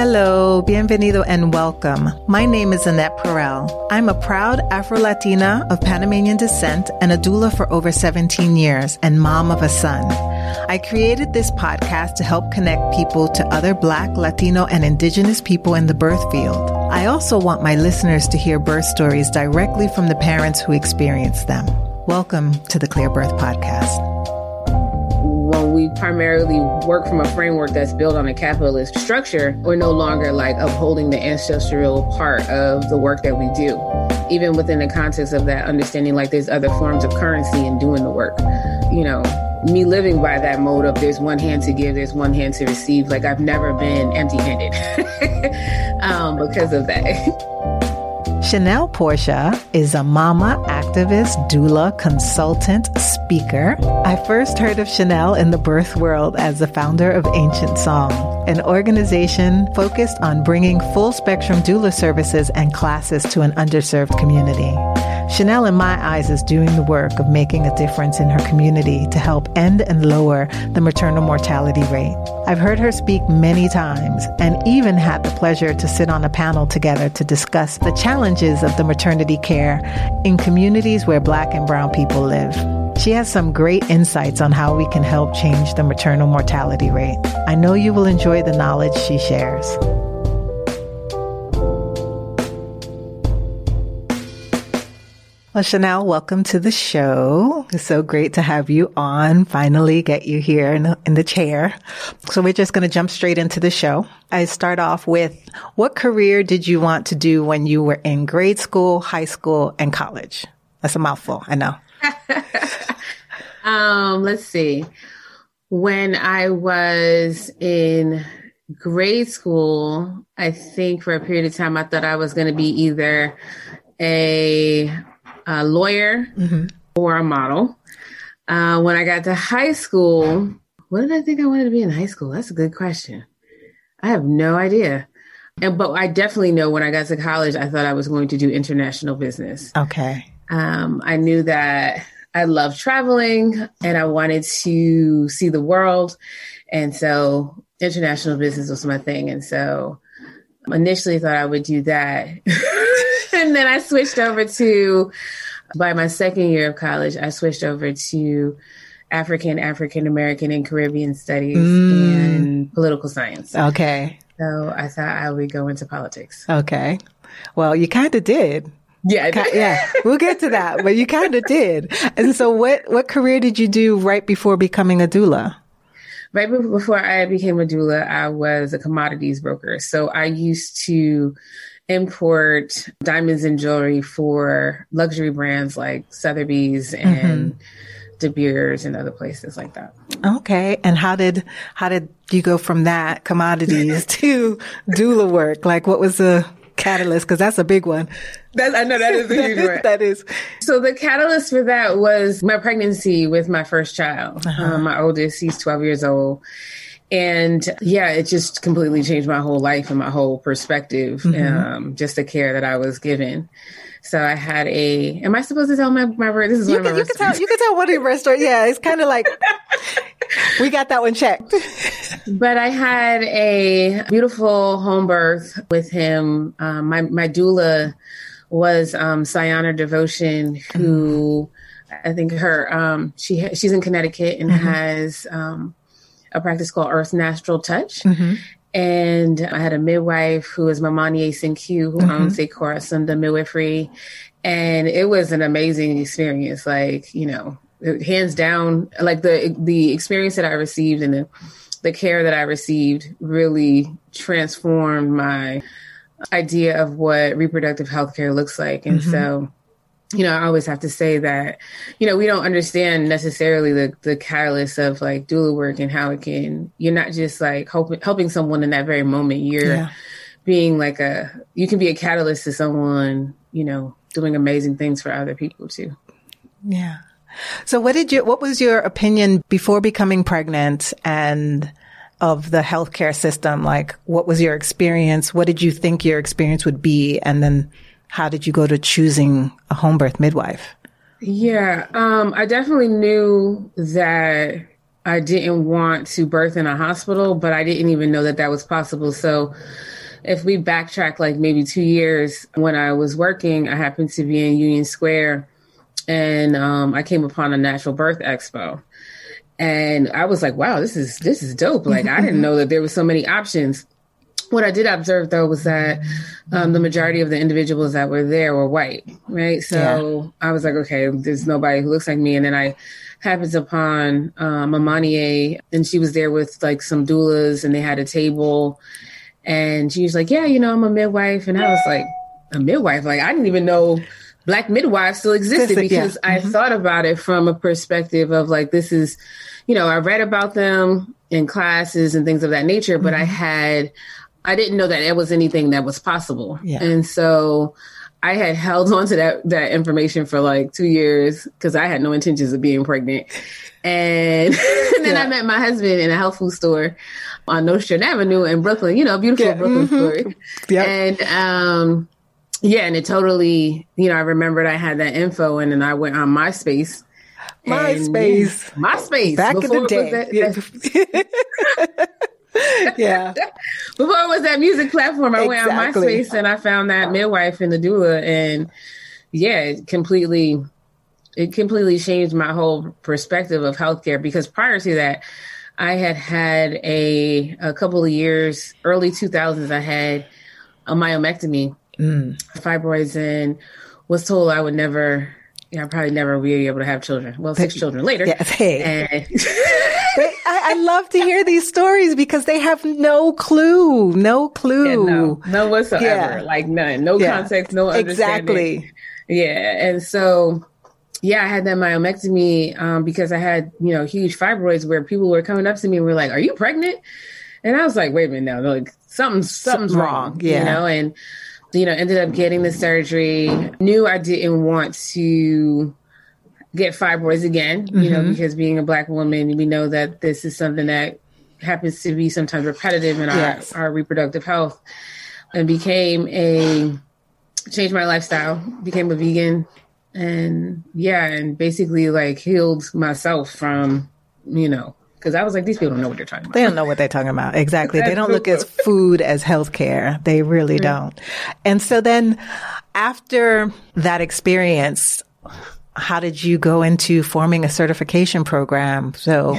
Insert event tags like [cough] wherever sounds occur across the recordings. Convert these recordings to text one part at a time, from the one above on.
Hello, bienvenido, and welcome. My name is Annette Perel. I'm a proud Afro Latina of Panamanian descent and a doula for over 17 years and mom of a son. I created this podcast to help connect people to other Black, Latino, and Indigenous people in the birth field. I also want my listeners to hear birth stories directly from the parents who experience them. Welcome to the Clear Birth Podcast primarily work from a framework that's built on a capitalist structure, we're no longer like upholding the ancestral part of the work that we do. Even within the context of that, understanding like there's other forms of currency in doing the work. You know, me living by that mode of there's one hand to give, there's one hand to receive. Like I've never been empty handed [laughs] um, because of that. [laughs] Chanel Porcia is a mama, activist, doula, consultant, speaker. I first heard of Chanel in the birth world as the founder of Ancient Song, an organization focused on bringing full spectrum doula services and classes to an underserved community. Chanel, in my eyes, is doing the work of making a difference in her community to help end and lower the maternal mortality rate. I've heard her speak many times and even had the pleasure to sit on a panel together to discuss the challenges of the maternity care in communities where Black and Brown people live. She has some great insights on how we can help change the maternal mortality rate. I know you will enjoy the knowledge she shares. Well, Chanel, welcome to the show. It's so great to have you on. Finally get you here in the, in the chair. So we're just going to jump straight into the show. I start off with what career did you want to do when you were in grade school, high school, and college? That's a mouthful. I know. [laughs] um, let's see. When I was in grade school, I think for a period of time, I thought I was going to be either a a lawyer mm-hmm. or a model. Uh, when I got to high school, what did I think I wanted to be in high school? That's a good question. I have no idea. And, but I definitely know when I got to college, I thought I was going to do international business. Okay. Um, I knew that I loved traveling and I wanted to see the world. And so international business was my thing. And so initially thought I would do that. [laughs] [laughs] and then I switched over to, by my second year of college, I switched over to African, African American, and Caribbean studies mm. and political science. Okay. So I thought I would go into politics. Okay. Well, you kind of did. Yeah, yeah. We'll get to that, but you kind of did. And so, what what career did you do right before becoming a doula? Right before I became a doula, I was a commodities broker. So I used to import diamonds and jewelry for luxury brands like Sotheby's and mm-hmm. De Beers and other places like that. Okay. And how did how did you go from that commodities [laughs] to doula work? Like what was the catalyst? Because that's a big one. That, I know that is a huge [laughs] one. that is. So the catalyst for that was my pregnancy with my first child. Uh-huh. Um, my oldest, he's 12 years old. And yeah, it just completely changed my whole life and my whole perspective, mm-hmm. um, just the care that I was given. So I had a. Am I supposed to tell my my birth? This is you one can, of my you can tell you can tell one of your birth stories. Yeah, it's kind of like we got that one checked. but I had a beautiful home birth with him. Um, my my doula was um, Sayana Devotion, who mm-hmm. I think her um, she she's in Connecticut and mm-hmm. has um, a practice called Earth Natural Touch. Mm-hmm. And I had a midwife who is Mamani Asinkyu, who mm-hmm. owns Sekora Sunda Midwifery. And it was an amazing experience. Like, you know, hands down, like the the experience that I received and the the care that I received really transformed my idea of what reproductive health care looks like. And mm-hmm. so you know, I always have to say that, you know, we don't understand necessarily the, the catalyst of like doula work and how it can, you're not just like helping, helping someone in that very moment. You're yeah. being like a, you can be a catalyst to someone, you know, doing amazing things for other people too. Yeah. So what did you, what was your opinion before becoming pregnant and of the healthcare system? Like, what was your experience? What did you think your experience would be? And then, how did you go to choosing a home birth midwife? Yeah, um, I definitely knew that I didn't want to birth in a hospital, but I didn't even know that that was possible. So if we backtrack like maybe two years when I was working, I happened to be in Union Square and um, I came upon a natural birth expo. And I was like, wow, this is this is dope. Like I didn't [laughs] know that there were so many options. What I did observe though was that um, the majority of the individuals that were there were white, right? So yeah. I was like, okay, there's nobody who looks like me. And then I happened upon um, Amania, and she was there with like some doulas, and they had a table, and she was like, "Yeah, you know, I'm a midwife," and I was like, "A midwife? Like I didn't even know." Black midwives still existed because yeah. mm-hmm. I thought about it from a perspective of like this is, you know, I read about them in classes and things of that nature, but mm-hmm. I had I didn't know that it was anything that was possible. Yeah. And so I had held [laughs] on to that that information for like two years because I had no intentions of being pregnant. And [laughs] then yeah. I met my husband in a health food store on Nostrand Avenue in Brooklyn, you know, beautiful yeah. Brooklyn mm-hmm. store. Yep. And um yeah, and it totally, you know, I remembered I had that info and then I went on MySpace. MySpace. MySpace. Back in the day. That, that, [laughs] [laughs] yeah. Before it was that music platform, I exactly. went on MySpace and I found that midwife and the doula, and yeah, it completely, it completely changed my whole perspective of healthcare. Because prior to that, I had had a a couple of years, early two thousands, I had a myomectomy, mm. fibroids, and was told I would never yeah, I'll probably never be able to have children. Well, six children later. Yes, [laughs] hey. And [laughs] I, I, love to hear these stories because they have no clue, no clue, yeah, no, no whatsoever, yeah. like none, no yeah. context, no understanding. Exactly. Yeah, and so yeah, I had that myomectomy um, because I had you know huge fibroids where people were coming up to me and were like, "Are you pregnant?" And I was like, "Wait a minute, now, like something's something's wrong,", wrong yeah. you know, and you know, ended up getting the surgery. Knew I didn't want to get fibroids again, you mm-hmm. know, because being a black woman, we know that this is something that happens to be sometimes repetitive in yes. our, our reproductive health. And became a changed my lifestyle, became a vegan, and yeah, and basically like healed myself from, you know, because I was like, these people don't know what they're talking about. They don't know what they're talking about. [laughs] Exactly. they don't look at food as healthcare. They really don't. And so then after that experience, how did you go into forming a certification program? So.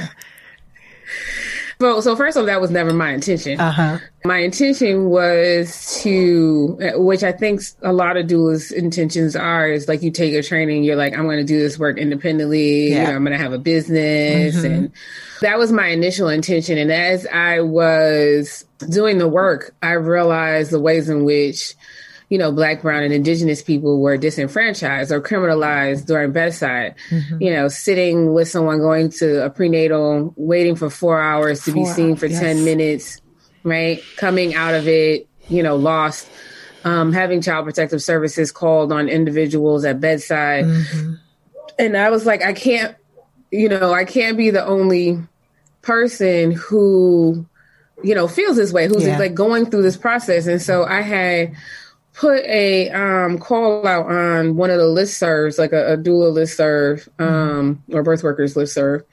Well, so first of all, that was never my intention. Uh-huh. My intention was to, which I think a lot of doulas' intentions are, is like you take a training, you're like, I'm going to do this work independently. Yeah. You know, I'm going to have a business, mm-hmm. and that was my initial intention. And as I was doing the work, I realized the ways in which you know, black, brown, and indigenous people were disenfranchised or criminalized during bedside. Mm-hmm. You know, sitting with someone going to a prenatal, waiting for four hours to four be seen for yes. 10 minutes, right? Coming out of it, you know, lost. Um, having child protective services called on individuals at bedside. Mm-hmm. And I was like, I can't, you know, I can't be the only person who, you know, feels this way, who's yeah. like going through this process. And so I had put a um, call out on one of the list serves, like a, a doula list serve um, mm-hmm. or birth workers list serve.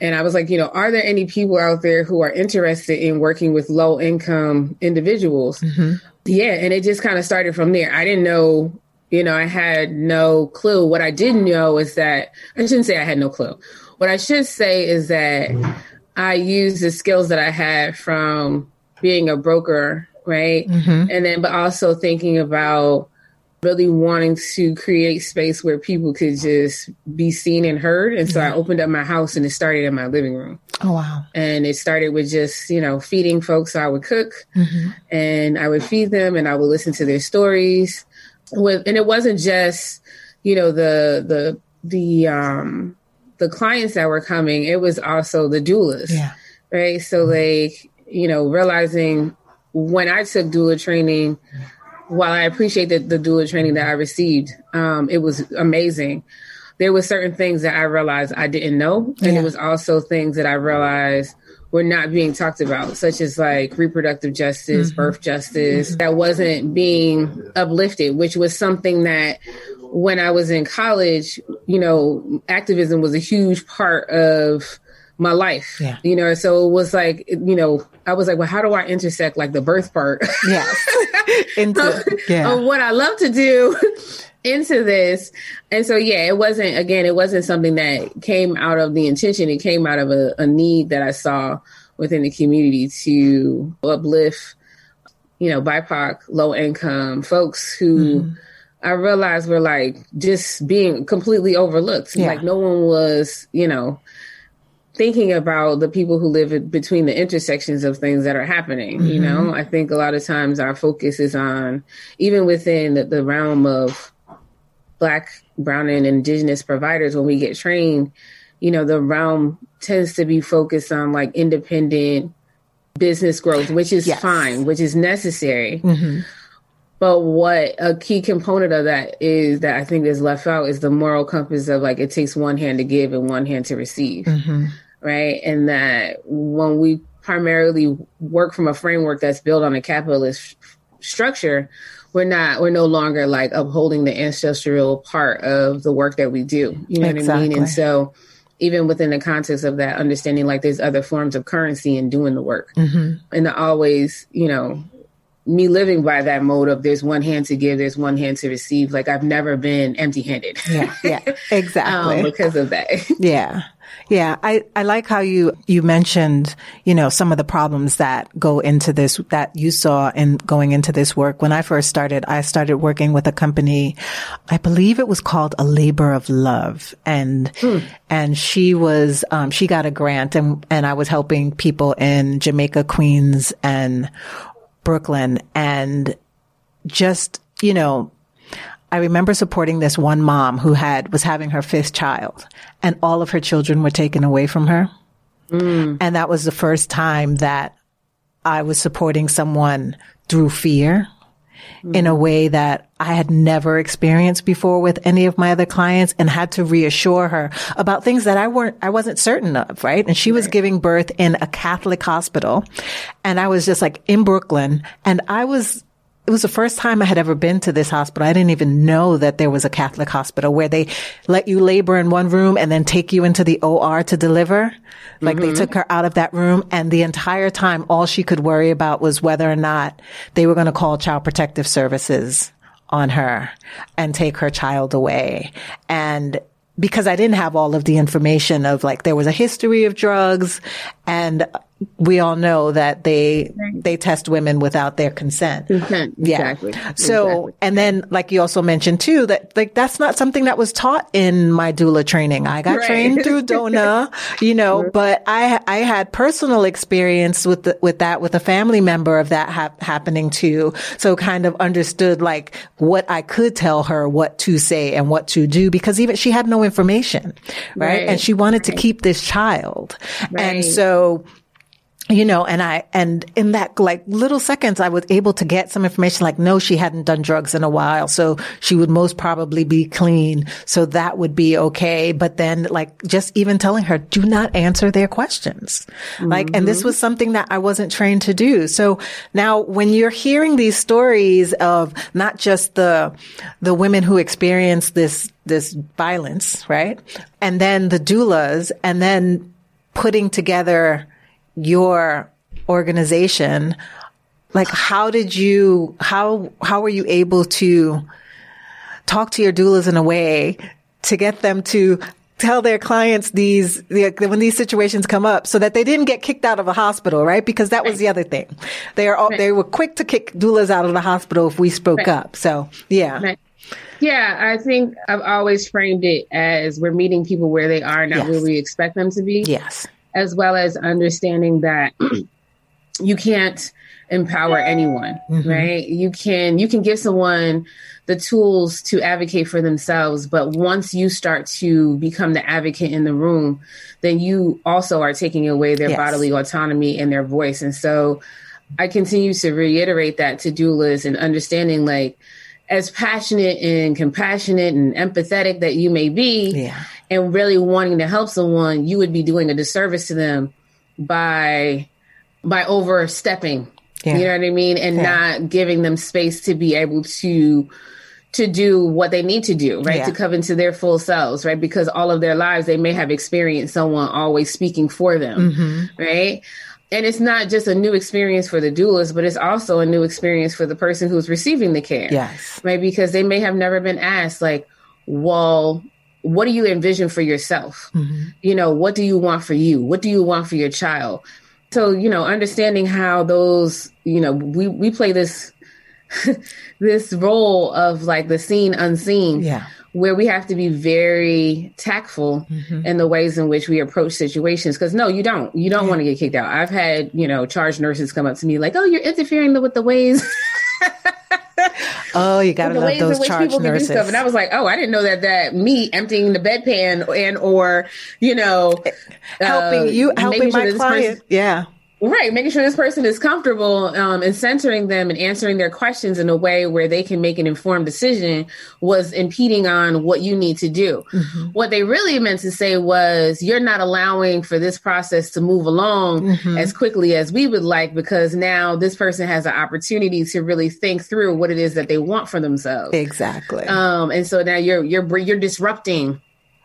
And I was like, you know, are there any people out there who are interested in working with low income individuals? Mm-hmm. Yeah. And it just kind of started from there. I didn't know, you know, I had no clue. What I did know is that I shouldn't say I had no clue. What I should say is that I used the skills that I had from being a broker right? Mm-hmm. And then, but also thinking about really wanting to create space where people could just be seen and heard. And so. I opened up my house and it started in my living room. Oh, wow. And it started with just, you know, feeding folks. So I would cook mm-hmm. and I would feed them and I would listen to their stories. With, and it wasn't just, you know, the, the, the, um, the clients that were coming, it was also the doulas. Yeah. Right. So, like, you know, realizing when I took doula training, while I appreciate the, the doula training that I received, um, it was amazing. There were certain things that I realized I didn't know, and yeah. it was also things that I realized were not being talked about, such as like reproductive justice, mm-hmm. birth justice, mm-hmm. that wasn't being uplifted, which was something that when I was in college, you know, activism was a huge part of my life. Yeah. You know, so it was like, you know, I was like, well, how do I intersect like the birth part? Yes. [laughs] Into, yeah. of what I love to do [laughs] into this. And so, yeah, it wasn't, again, it wasn't something that came out of the intention. It came out of a, a need that I saw within the community to uplift, you know, BIPOC, low income folks who mm-hmm. I realized were like just being completely overlooked. Yeah. Like no one was, you know, thinking about the people who live between the intersections of things that are happening. Mm-hmm. You know, I think a lot of times our focus is on, even within the, the realm of Black, Brown, and Indigenous providers, when we get trained, you know, the realm tends to be focused on like independent business growth, which is yes. fine, which is necessary. Mm-hmm. But what a key component of that is that I think is left out is the moral compass of like it takes one hand to give and one hand to receive. Mm-hmm right? And that when we primarily work from a framework that's built on a capitalist structure, we're not we're no longer like upholding the ancestral part of the work that we do. You know exactly. what I mean? And so even within the context of that understanding like there's other forms of currency in doing the work. Mm-hmm. And always, you know, me living by that mode of there's one hand to give, there's one hand to receive. Like I've never been empty handed. Yeah, yeah, [laughs] exactly. um, because of that. yeah. Yeah, I, I like how you, you mentioned, you know, some of the problems that go into this, that you saw in going into this work. When I first started, I started working with a company, I believe it was called A Labor of Love. And, hmm. and she was, um, she got a grant and, and I was helping people in Jamaica, Queens and Brooklyn and just, you know, I remember supporting this one mom who had, was having her fifth child and all of her children were taken away from her. Mm. And that was the first time that I was supporting someone through fear mm. in a way that I had never experienced before with any of my other clients and had to reassure her about things that I weren't, I wasn't certain of, right? And she was giving birth in a Catholic hospital and I was just like in Brooklyn and I was it was the first time I had ever been to this hospital. I didn't even know that there was a Catholic hospital where they let you labor in one room and then take you into the OR to deliver. Like mm-hmm. they took her out of that room and the entire time all she could worry about was whether or not they were going to call child protective services on her and take her child away. And because I didn't have all of the information of like there was a history of drugs and we all know that they they test women without their consent. Consent, yeah. exactly. So, exactly. and then like you also mentioned too that like that's not something that was taught in my doula training. I got right. trained through [laughs] DONA, you know, but I I had personal experience with the, with that with a family member of that ha- happening too. So kind of understood like what I could tell her what to say and what to do because even she had no information, right? right. And she wanted right. to keep this child, and so you know, and I, and in that like little seconds, I was able to get some information like, no, she hadn't done drugs in a while. So she would most probably be clean. So that would be okay. But then like just even telling her, do not answer their questions. Mm-hmm. Like, and this mm-hmm. was something that I wasn't trained to do. So now when you're hearing these stories of not just the, the women who experience this, this violence, right? And then the doulas and then putting together your organization, like how did you, how, how were you able to talk to your doulas in a way to get them to tell their clients these when these situations come up so that they didn't get kicked out of a hospital right because that was the other thing they are all, right. they were quick to kick doulas out of the hospital if we spoke right. up so yeah right. yeah i think i've always framed it as we're meeting people where they are not yes. where we expect them to be yes as well as understanding that [clears throat] you can't empower anyone, mm-hmm. right? You can you can give someone the tools to advocate for themselves, but once you start to become the advocate in the room, then you also are taking away their yes. bodily autonomy and their voice. And so I continue to reiterate that to doulas and understanding like as passionate and compassionate and empathetic that you may be yeah. And really wanting to help someone you would be doing a disservice to them by by overstepping yeah. you know what i mean and yeah. not giving them space to be able to to do what they need to do, right? Yeah. To come into their full selves, right? Because all of their lives, they may have experienced someone always speaking for them, Mm-hmm. right? And it's not just a new experience for the doulas, but it's also a new experience for the person who's receiving the care, Yes. right? Because they may have never been asked, like, well, what do you envision for yourself? Mm-hmm. You know, what do you want for you? What do you want for your child? So, you know, understanding how those, you know, we, we play this [laughs] this role of like the seen unseen Yeah. where we have to be very tactful mm-hmm. in the ways in which we approach situations because no you don't you don't want to get kicked out i've had you know charge nurses come up to me like oh you're interfering with the ways [laughs] Oh, you gotta love those charge people can do nurses. stuff and i was like oh i didn't know that that me emptying the bedpan and or you know helping uh, you, helping making sure my this person- client. yeah. Right, making sure this person is comfortable um, and centering them and answering their questions in a way where they can make an informed decision was impeding on what you need to do. Mm-hmm. What they really meant to say was, you're not allowing for this process to move along Mm-hmm. as quickly as we would like because now this person has an opportunity to really think through what it is that they want for themselves. Exactly. Um, and so now you're you're you're disrupting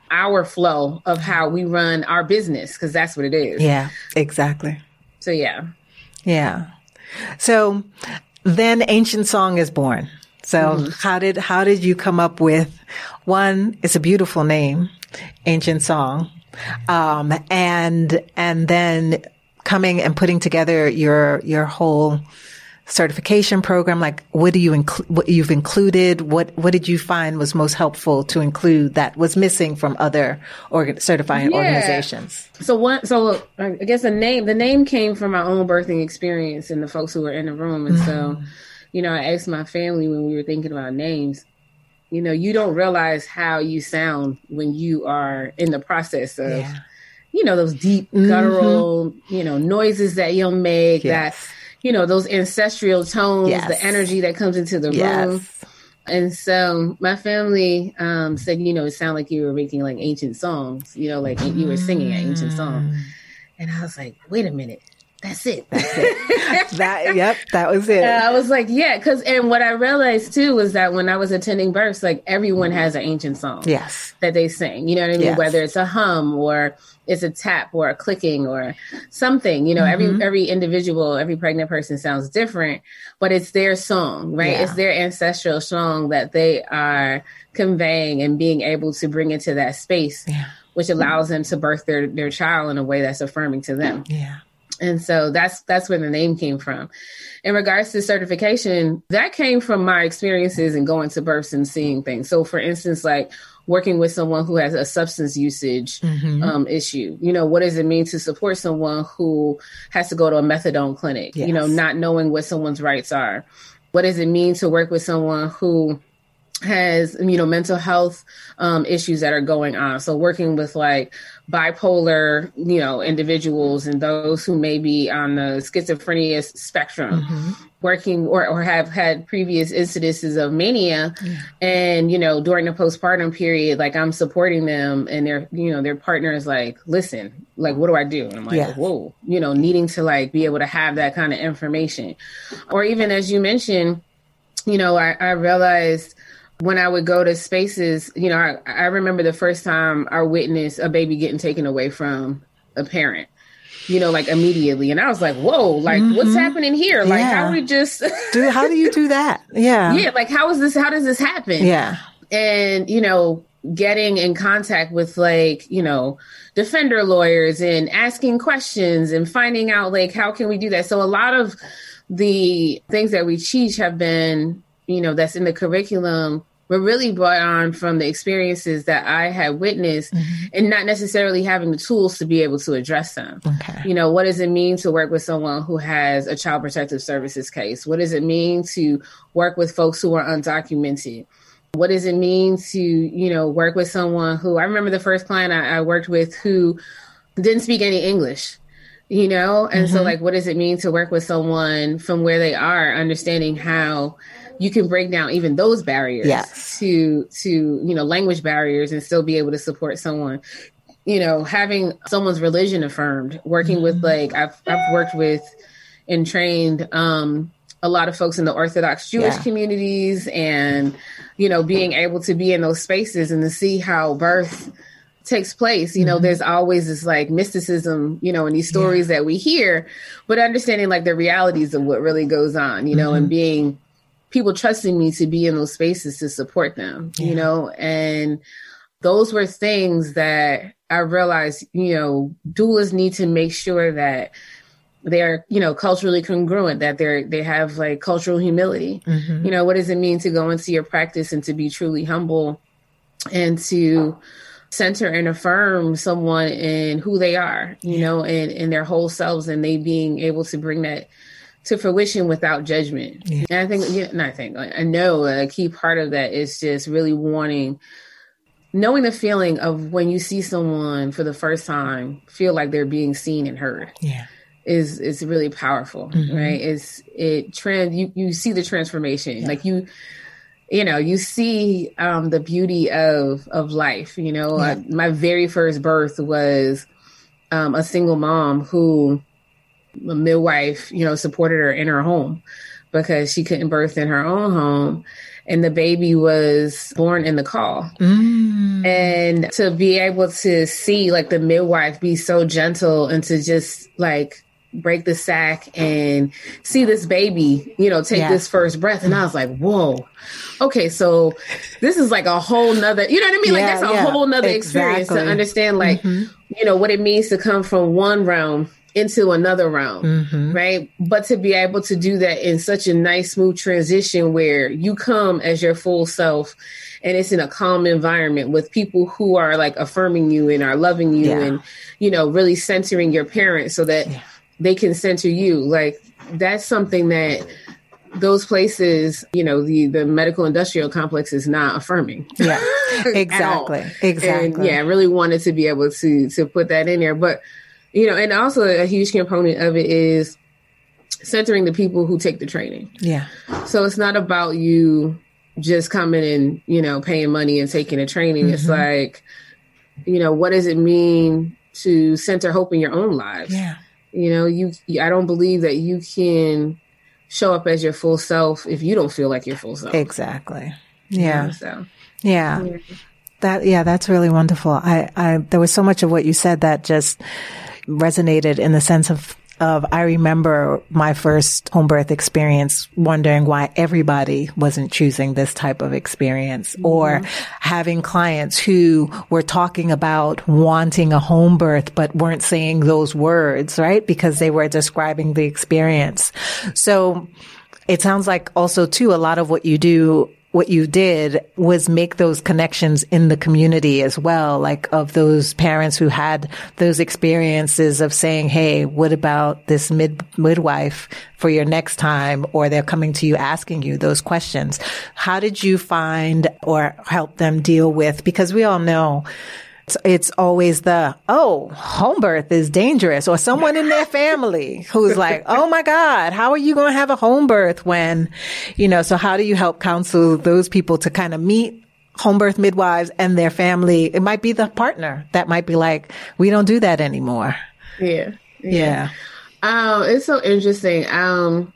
our flow of how we run our business because that's what it is. yeah, exactly. So yeah. Yeah. So then Ancient Song is born. So Mm-hmm. how did how did you come up with one? It's a beautiful name, Ancient Song, um, and and then coming and putting together your your whole certification program. Like, what do you include? What you've included? What what did you find was most helpful to include that was missing from other organ- certifying Yeah. organizations? So one, so I guess the name, the name came from my own birthing experience and the folks who were in the room. And so, mm-hmm. you know, I asked my family when we were thinking about names, you know, you don't realize how you sound when you are in the process of, Yeah. you know, those deep guttural, mm-hmm. you know, noises that you'll make Yes. that, you know, those ancestral tones, Yes. the energy that comes into the room. And so my family um, said, you know, it sounded like you were making like ancient songs, you know, like you were singing an ancient song. And I was like, wait a minute, that's it. That's it. [laughs] That yep, that was it. And I was like, yeah, because and what I realized too was that when I was attending births, like everyone has an ancient song Yes. that they sing. You know what I mean? Yes. Whether it's a hum or it's a tap or a clicking or something. You know, Mm-hmm. every every individual, every pregnant person sounds different, but it's their song, right? Yeah. It's their ancestral song that they are conveying and being able to bring into that space, Yeah. which allows them to birth their their child in a way that's affirming to them. Yeah. And so that's that's where the name came from. In regards to certification, that came from my experiences and going to births and seeing things. So for instance, like working with someone who has a substance usage Mm-hmm. um, issue. You know, what does it mean to support someone who has to go to a methadone clinic? You know, not knowing what someone's rights are. What does it mean to work with someone who has you know mental health um, issues that are going on so working with like bipolar you know individuals and those who may be on the schizophrenia spectrum mm-hmm. working or, or have had previous incidences of mania. And you know during the postpartum period like i'm supporting them and their you know their partner is like listen like what do i do? And i'm like Yes. whoa you know needing to like be able to have that kind of information. Or even as you mentioned you know i, I realized when I would go to spaces, you know, I, I remember the first time I witnessed a baby getting taken away from a parent, you know, like immediately. And I was like, whoa, like what's mm-hmm. happening here? Like, Yeah. how we just, [laughs] how do you do that? Yeah. yeah, like, how is this, how does this happen? Yeah. and you know getting in contact with like you know defender lawyers and asking questions and finding out like how can we do that so a lot of the things that we teach have been you know that's in the curriculum were really brought on from the experiences that I had witnessed mm-hmm. and not necessarily having the tools to be able to address them. Okay. You know, what does it mean to work with someone who has a child protective services case? What does it mean to work with folks who are undocumented? What does it mean to, you know, work with someone who I remember the first client I, I worked with who didn't speak any English, you know? And so, mm-hmm. like, what does it mean to work with someone from where they are, understanding how you can break down even those barriers Yes. to, to, you know, language barriers and still be able to support someone you know, having someone's religion affirmed, working with like I've I've worked with and trained um a lot of folks in the Orthodox Jewish Yeah. communities and, you know, being able to be in those spaces and to see how birth takes place. You know, Mm-hmm. there's always this like mysticism, you know, in these stories that we hear, but understanding like the realities of what really goes on, you know, Mm-hmm. and being people trusting me to be in those spaces to support them, you know, and those were things that I realized, you know, doulas need to make sure that they're, you know, culturally congruent, that they're they have like cultural humility. Mm-hmm. You know, what does it mean to go into your practice and to be truly humble and to center and affirm someone in who they are, you know, and in their whole selves and they being able to bring that to fruition without judgment. And I think, yeah, not I think, I know a key part of that is just really wanting, knowing the feeling of when you see someone for the first time, feel like they're being seen and heard Yeah. is is really powerful, right? It's it trans you you see the transformation, like you you know you see um the beauty of of life. You know, Yeah. uh, my very first birth was um a single mom who midwife, you know, supported her in her home because she couldn't birth in her own home. And the baby was born in the call. Mm. And to be able to see like the midwife be so gentle and to just like break the sack and see this baby, you know, take Yeah. this first breath. And I was like, whoa, okay, so this is like a whole nother, you know what I mean? Like that's a yeah. whole nother experience to Exactly. Mm-hmm. understand like, you know, what it means to come from one realm into another realm, Mm-hmm. right? But to be able to do that in such a nice, smooth transition where you come as your full self and it's in a calm environment with people who are like affirming you and are loving you Yeah. and, you know, really centering your parents so that they can center you. Like that's something that those places, you know, the the medical industrial complex is not affirming. Yeah. [laughs] Exactly. Exactly. And yeah, I really wanted to be able to to put that in there. But you know, and also a huge component of it is centering the people who take the training. Yeah. So it's not about you just coming and, you know, paying money and taking a training. It's mm-hmm. like, you know, what does it mean to center hope in your own lives? Yeah. You know, you I don't believe that you can show up as your full self if you don't feel like your full self. Exactly. You Yeah. know, So Yeah. Yeah. That yeah, that's really wonderful. I, I there was so much of what you said that just resonated in the sense of of I remember my first home birth experience wondering why everybody wasn't choosing this type of experience mm-hmm. or having clients who were talking about wanting a home birth but weren't saying those words, right? Because they were describing the experience. So it sounds like also too a lot of what you do what you did was make those connections in the community as well like of those parents who had those experiences of saying hey what about this mid midwife for your next time? Or they're coming to you asking you those questions. How did you find or help them deal with because we all know it's, it's always the, oh, home birth is dangerous or someone in their family who's like, [laughs] oh my God, how are you going to have a home birth when, you know, so how do you help counsel those people to kind of meet home birth midwives and their family? It might be the partner that might be like, we don't do that anymore. yeah. Yeah. Um, it's so interesting. Um,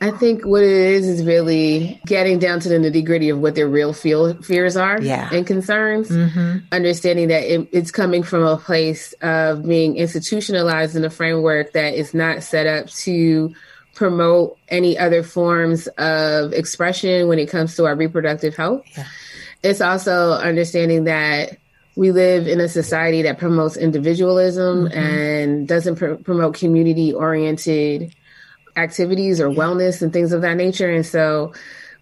I think what it is is really getting down to the nitty gritty of what their real feel, fears are Yeah. and concerns. Mm-hmm. Understanding that it, it's coming from a place of being institutionalized in a framework that is not set up to promote any other forms of expression when it comes to our reproductive health. It's also understanding that we live in a society that promotes individualism mm-hmm. and doesn't pr- promote community oriented activities or wellness and things of that nature. And so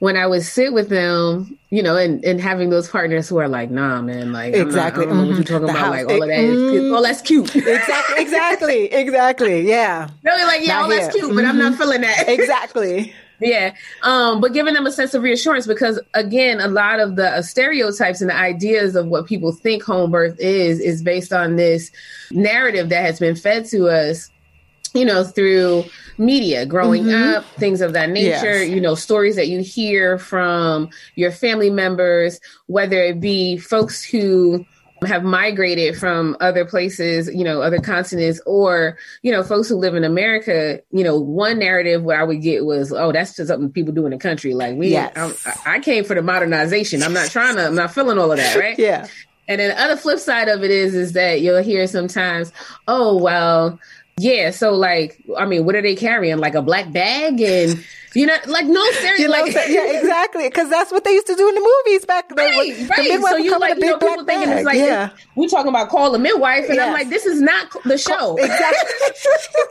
when I would sit with them, you know, and, and having those partners who are like, nah, man, like, Exactly. Not, I don't know what you're Mhm. talking The about. house- Like, all of that it- is cute. Oh, that's cute. Exactly. Exactly. [laughs] Exactly. Yeah. really like, yeah, Not all that's here. cute, but I'm not feeling that. [laughs] Exactly. Yeah. Um, but giving them a sense of reassurance because again, a lot of the uh, stereotypes and the ideas of what people think home birth is, is based on this narrative that has been fed to us, you know, through media growing mm-hmm. up, things of that nature, Yes. you know, stories that you hear from your family members, whether it be folks who have migrated from other places, you know, other continents, or, you know, folks who live in America, you know, one narrative what I would get was, oh, that's just something people do in the country. Like we, yes. I came for the modernization. I'm not trying to, I'm not feeling all of that, right? yeah. And then the other flip side of it is, is that you'll hear sometimes, oh, well, yeah. So like, I mean, what are they carrying? Like a black bag and you know, like no seriously, you know, like yeah, exactly, because that's what they used to do in the movies back then. Right, the right. So you like, you know, people thinking it's like yeah. we're talking about call a midwife, and yes. I'm like, this is not the show. [laughs] Exactly.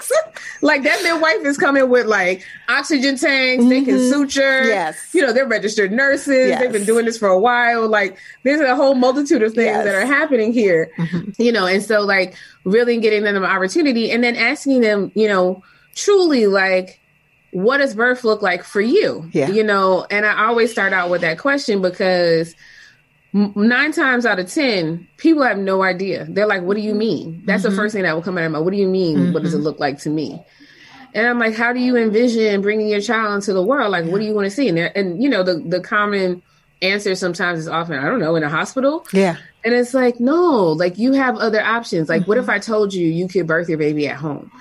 [laughs] like that midwife is coming with like oxygen tanks. Mm-hmm. They can mm-hmm. suture. Yes. You know, they're registered nurses. Yes. They've been doing this for a while. Like there's a whole multitude of things yes. that are happening here. Mm-hmm. You know, and so like really getting them an opportunity, and then asking them, you know, truly like what does birth look like for you? Yeah. You know, and I always start out with that question because nine times out of 10, people have no idea. They're like, what do you mean? That's mm-hmm. the first thing that will come out of my What do you mean? Mm-hmm. What does it mm-hmm. look like to me? And I'm like, how do you envision bringing your child into the world? Like, yeah. what do you want to see? And, and you know, the, the common answer sometimes is often, I don't know, in a hospital. Yeah. And it's like, no, like you have other options. Like, mm-hmm. what if I told you you could birth your baby at home?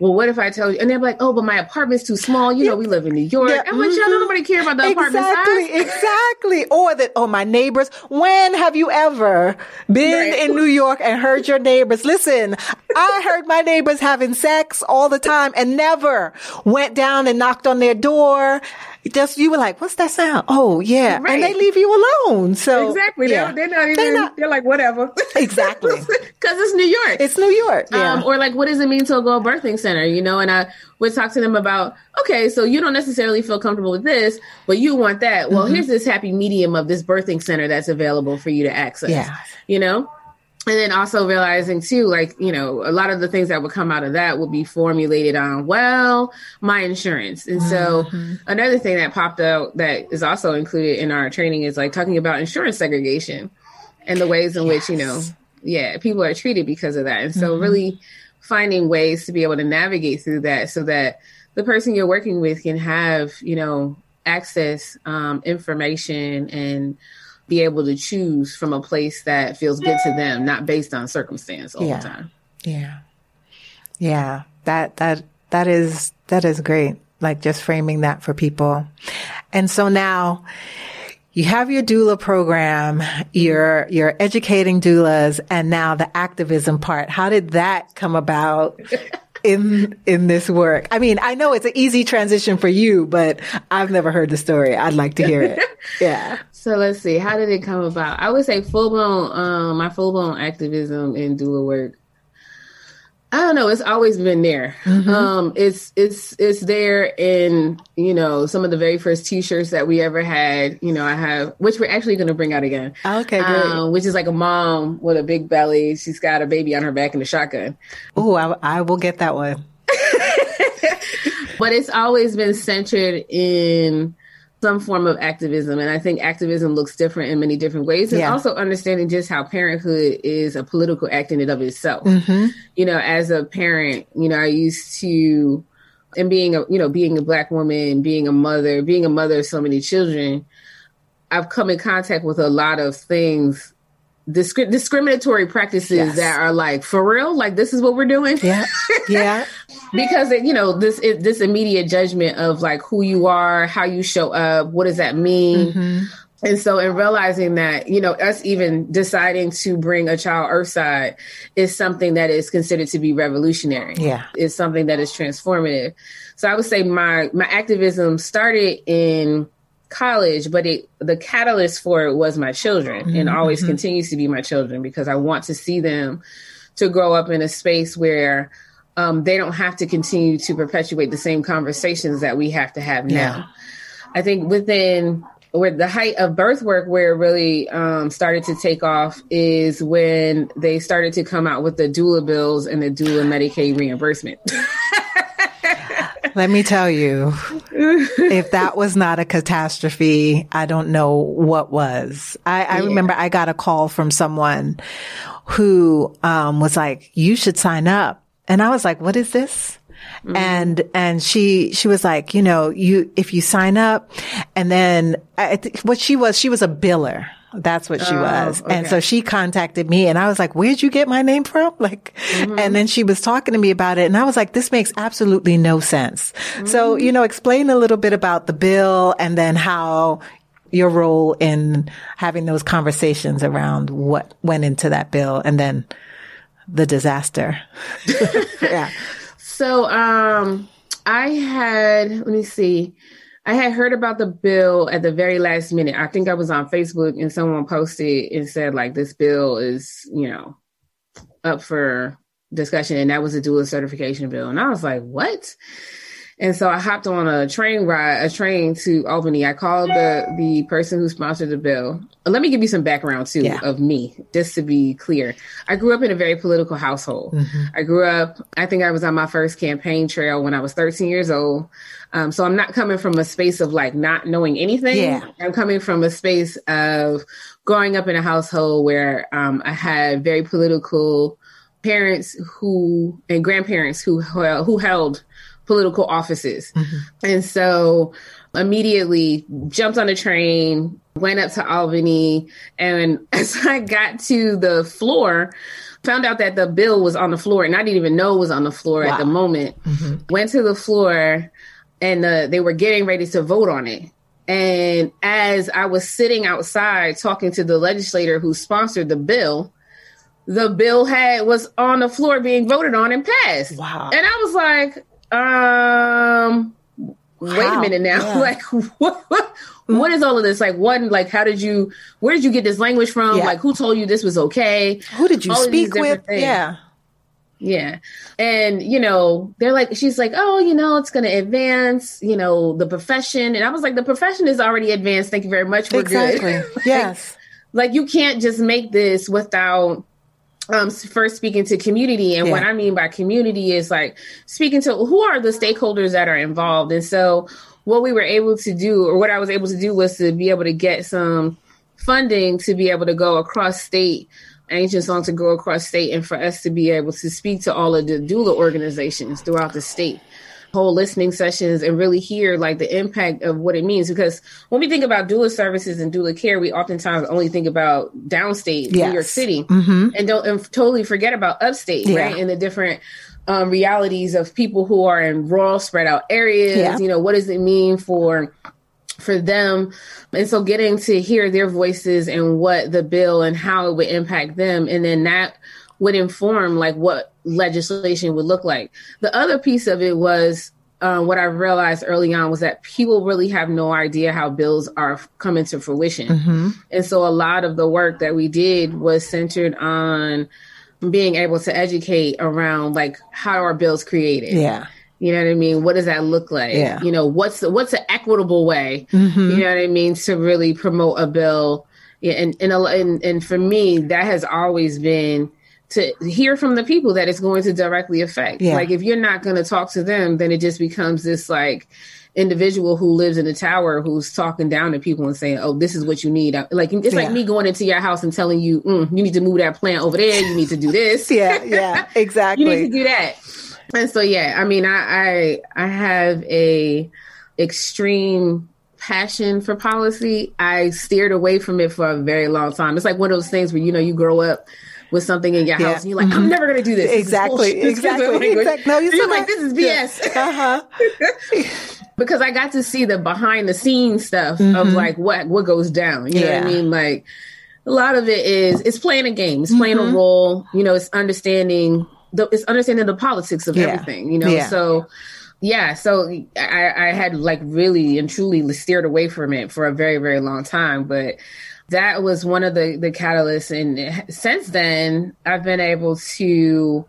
Well, what if I tell you? And they're like, oh, but my apartment's too small. You know, we live in New York. Yeah. I'm like, y'all, mm-hmm. nobody care about the apartment exactly, size. Exactly. Or that, oh, my neighbors. When have you ever been right. in New York and heard your neighbors? Listen, I heard my neighbors having sex all the time and never went down and knocked on their door just you were like, "What's that sound?" Oh, yeah, right. and they leave you alone. So exactly, yeah. they're, they're not even. They're, not, they're like, whatever. Exactly, [laughs] because it's New York. It's New York. Yeah. Um, or like, what does it mean to go a birthing center? You know, and I would talk to them about, okay, so you don't necessarily feel comfortable with this, but you want that. Well, mm-hmm. here's this happy medium of this birthing center that's available for you to access. Yeah, you know and then also realizing too like you know a lot of the things that would come out of that would be formulated on well my insurance and so mm-hmm. another thing that popped out that is also included in our training is like talking about insurance segregation and the ways in yes. which you know yeah people are treated because of that and so mm-hmm. really finding ways to be able to navigate through that so that the person you're working with can have you know access um, information and be able to choose from a place that feels good to them, not based on circumstance all yeah. the time. Yeah. Yeah. That, that, that is, that is great. Like just framing that for people. And so now you have your doula program, you're, you're educating doulas and now the activism part. How did that come about? [laughs] in in this work? I mean, I know it's an easy transition for you, but I've never heard the story. I'd like to hear it. [laughs] Yeah. So let's see. How did it come about? I would say full blown, um, my full blown activism in doula work. I don't know. It's always been there. Mm-hmm. Um, it's it's it's there in you know some of the very first T-shirts that we ever had. You know, I have which we're actually going to bring out again. Okay, great. Um, which is like a mom with a big belly. She's got a baby on her back and a shotgun. Oh, I, I will get that one. [laughs] but it's always been centered in some form of activism. And I think activism looks different in many different ways. And yeah. also understanding just how parenthood is a political act in and of itself. Mm-hmm. You know, as a parent, you know, I used to, and being a, you know, being a black woman, being a mother, being a mother of so many children, I've come in contact with a lot of things disc- discriminatory practices yes. that are like for real like this is what we're doing yeah yeah [laughs] because it, you know this it, this immediate judgment of like who you are how you show up what does that mean mm-hmm. And so, in realizing that, you know, us even deciding to bring a child earthside is something that is considered to be revolutionary. Yeah. It's something that is transformative. So I would say my, my activism started in college, but it the catalyst for it was my children mm-hmm. and always mm-hmm. continues to be my children because I want to see them to grow up in a space where um, they don't have to continue to perpetuate the same conversations that we have to have now. Yeah. I think within where the height of birth work where it really um, started to take off is when they started to come out with the doula bills and the doula Medicaid reimbursement. [laughs] Let me tell you, [laughs] if that was not a catastrophe, I don't know what was. I, I yeah. remember I got a call from someone who um, was like, "You should sign up," and I was like, "What is this?" Mm-hmm. And, and she, she was like, you know, you, if you sign up and then I, what she was, she was a biller. That's what she oh, was. Okay. And so she contacted me and I was like, where'd you get my name from? [laughs] Like, mm-hmm. and then she was talking to me about it and I was like, this makes absolutely no sense. Mm-hmm. So, you know, explain a little bit about the bill and then how your role in having those conversations around what went into that bill and then the disaster. [laughs] yeah. [laughs] So, um, I had, let me see. I had heard about the bill at the very last minute. I think I was on Facebook and someone posted and said like this bill is, you know, up for discussion and that was a doula certification bill. And I was like, "What?" And so I hopped on a train ride, a train to Albany. I called the the person who sponsored the bill. Let me give you some background too yeah. of me, just to be clear. I grew up in a very political household. Mm-hmm. I grew up. I think I was on my first campaign trail when I was 13 years old. Um, so I'm not coming from a space of like not knowing anything. Yeah. I'm coming from a space of growing up in a household where um, I had very political parents who and grandparents who who held political offices. Mm-hmm. And so immediately jumped on a train, went up to Albany, and [laughs] as I got to the floor, found out that the bill was on the floor and I didn't even know it was on the floor wow. at the moment. Mm-hmm. Went to the floor and uh, they were getting ready to vote on it. And as I was sitting outside talking to the legislator who sponsored the bill, the bill had was on the floor being voted on and passed. Wow. And I was like, um wait a minute now. [laughs] Yeah. like what, what, what is all of this? Like one like how did you where did you get this language from? Yeah. like who told you this was okay? Who did you all speak with? things. yeah. Yeah. And you know they're like she's like oh you know it's going to advance you know the profession. And i was like the profession is already advanced. Thank you very much. We're exactly. [laughs] good yes. like, like you can't just make this without um, first speaking to community. And yeah. what I mean by community is like speaking to who are the stakeholders that are involved. And so what we were able to do, or what I was able to do, was to be able to get some funding to be able to go across state ancient song to go across state and for us to be able to speak to all of the doula organizations throughout the state whole listening sessions and really hear like the impact of what it means. Because when we think about doula services and doula care, we oftentimes only think about downstate yes. New York City mm-hmm. and don't and totally forget about upstate, yeah. right? And the different um, realities of people who are in rural, spread out areas. Yeah. You know, what does it mean for for them and so getting to hear their voices and what the bill and how it would impact them and then that would inform like what legislation would look like. The other piece of it was uh, what I realized early on was that people really have no idea how bills are coming to fruition. Mm-hmm. And so a lot of the work that we did was centered on being able to educate around like how are bills created. Yeah. You know what I mean? What does that look like? Yeah. You know, what's the, what's an equitable way? Mm-hmm. You know what I mean? To really promote a bill. Yeah, and, and and and for me, that has always been to hear from the people that it's going to directly affect. Yeah. Like if you're not going to talk to them, then it just becomes this like individual who lives in a tower who's talking down to people and saying, "Oh, this is what you need." Like it's yeah. like me going into your house and telling you, mm, "You need to move that plant over there. You need to do this." [laughs] yeah, yeah, exactly. [laughs] you need to do that. And so, yeah, I mean, I I, I have a extreme passion for policy. I steered away from it for a very long time. It's like one of those things where you know you grow up with something in your yeah. house and you're like, I'm mm-hmm. never going to do this. Exactly. This [laughs] exactly. exactly. No, you're, like, this is BS. Yeah. Uh-huh. [laughs] because I got to see the behind the scenes stuff mm-hmm. of like what, what goes down. You yeah. know what I mean? Like a lot of it is, it's playing a game. It's playing mm-hmm. a role, you know, it's understanding the, it's understanding the politics of yeah. everything, you know? So, yeah, so I, I had like really and truly steered away from it for a very, very long time. But that was one of the the catalysts and since then i've been able to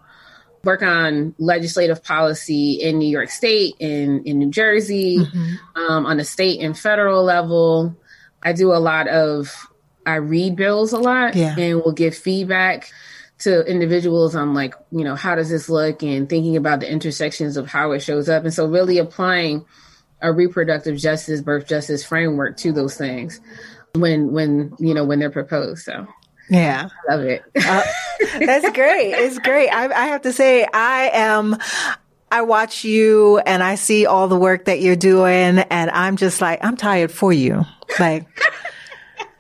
work on legislative policy in new york state in in new jersey mm-hmm. um, on the state and federal level i do a lot of i read bills a lot yeah. and will give feedback to individuals on like you know how does this look and thinking about the intersections of how it shows up and so really applying a reproductive justice birth justice framework to those things when when you know when they're proposed. So yeah, I love it. uh, that's great. It's great. I, I have to say, I am. I watch you and I see all the work that you're doing, and I'm just like, I'm tired for you. Like,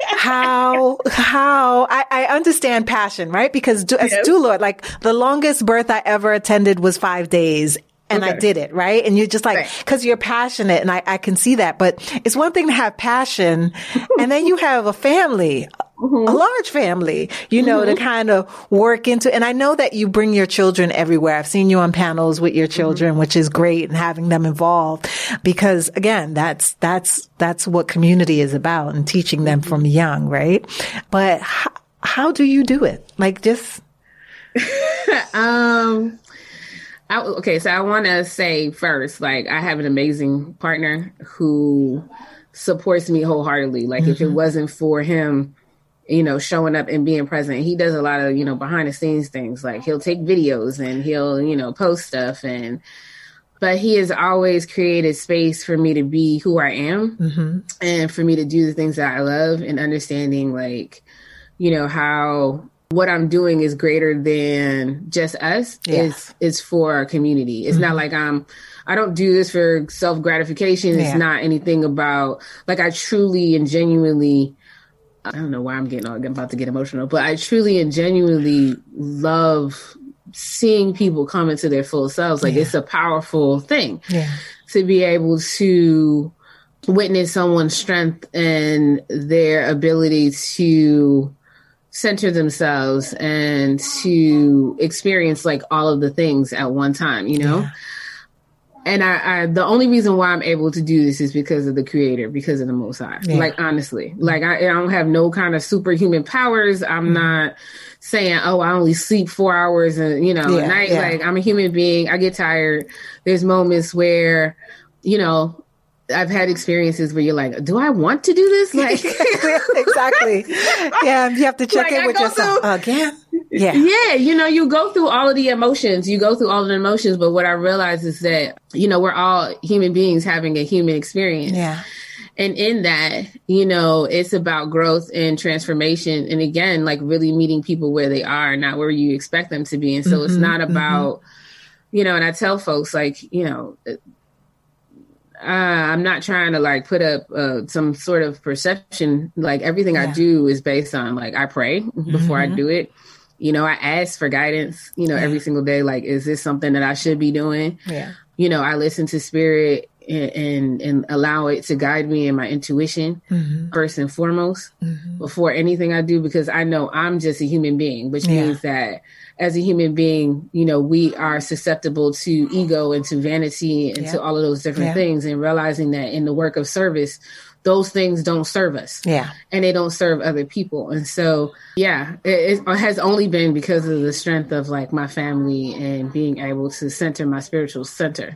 how how I, I understand passion, right? Because do, as doula, like the longest birth I ever attended was five days. And okay. I did it, right? And you're just like, right. cause you're passionate and I, I can see that. But it's one thing to have passion and then you have a family, Mm-hmm. a large family, you know, mm-hmm. to kind of work into. And I know that you bring your children everywhere. I've seen you on panels with your mm-hmm. children, mm-hmm. which is great and having them involved because again, that's, that's, that's what community is about and teaching them from mm-hmm. young, right? But how, how do you do it? Like just. [laughs] um, I, okay, so I want to say first, like I have an amazing partner who supports me wholeheartedly. Like if it mm-hmm. wasn't for him you know, showing up and being present. He does a lot of, you know, behind the scenes things. Like he'll take videos and he'll, you know, post stuff and but he has always created space for me to be who I am mm-hmm. and for me to do the things that I love and understanding like, you know, how what I'm doing is greater than just us. Yeah. It's it's for our community. It's mm-hmm. not like I'm I don't do this for self gratification. It's not anything about like I truly and genuinely I don't know why I'm getting I'm about to get emotional, but I truly and genuinely love seeing people come into their full selves. Like yeah. it's a powerful thing yeah. to be able to witness someone's strength and their ability to center themselves and to experience like all of the things at one time, you know? Yeah and I, I, the only reason why I'm able to do this is because of the creator, because of the most high. Yeah. Like honestly, like I, I, don't have no kind of superhuman powers. I'm mm-hmm. not saying, oh, I only sleep four hours and you know, yeah, night. Yeah. Like I'm a human being. I get tired. There's moments where, you know, I've had experiences where you're like, do I want to do this? Like [laughs] exactly. [laughs] Yeah, you have to check like, in with yourself through, again. Yeah. Yeah, you know, you go through all of the emotions. You go through all of the emotions, but what I realize is that, you know, we're all human beings having a human experience. Yeah. And in that, you know, it's about growth and transformation. And again, like really meeting people where they are, not where you expect them to be. And so mm-hmm, it's not mm-hmm. about, mm-hmm. you know, and I tell folks like, you know, uh, I'm not trying to like put up uh, some sort of perception. Like everything yeah. I do is based on like I pray before mm-hmm. I do it. You know, I ask for guidance. You know, yeah. every single day. Like, is this something that I should be doing? Yeah. You know, I listen to spirit and and, and allow it to guide me in my intuition mm-hmm. first and foremost mm-hmm. before anything I do because I know I'm just a human being, which yeah. means that as a human being, you know, we are susceptible to ego and to vanity and yeah. to all of those different things, and realizing that in the work of service, those things don't serve us. Yeah. And they don't serve other people. And so, yeah, it, it, has only been because of the strength of like my family and being able to center my spiritual center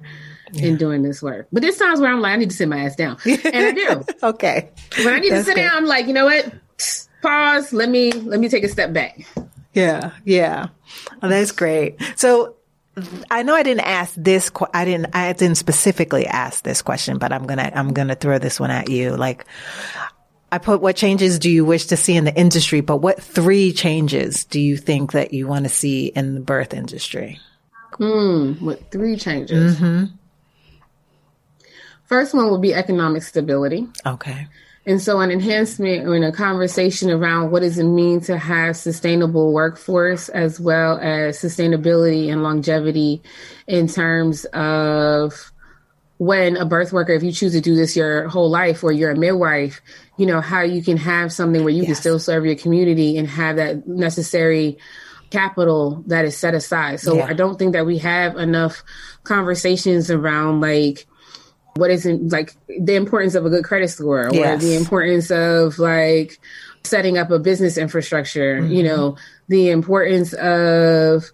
yeah. in doing this work. But there's times where I'm like, I need to sit my ass down. And I do. [laughs] okay. When I need That's to sit good. down, I'm like, you know what? Pause. Let me let me take a step back. Yeah, yeah. Oh, that's great. So I know I didn't ask this. I didn't. I didn't specifically ask this question, but I'm gonna. I'm gonna throw this one at you. Like, I put, what changes do you wish to see in the industry? But what three changes do you think that you want to see in the birth industry? Hmm. What three changes? Mm-hmm. First one would be economic stability. Okay. And so an enhancement or a conversation around what does it mean to have sustainable workforce as well as sustainability and longevity in terms of when a birth worker, if you choose to do this your whole life or you're a midwife, you know, how you can have something where you yes. can still serve your community and have that necessary capital that is set aside. So yeah. I don't think that we have enough conversations around like what is like the importance of a good credit score or the importance of like setting up a business infrastructure, mm-hmm. you know, the importance of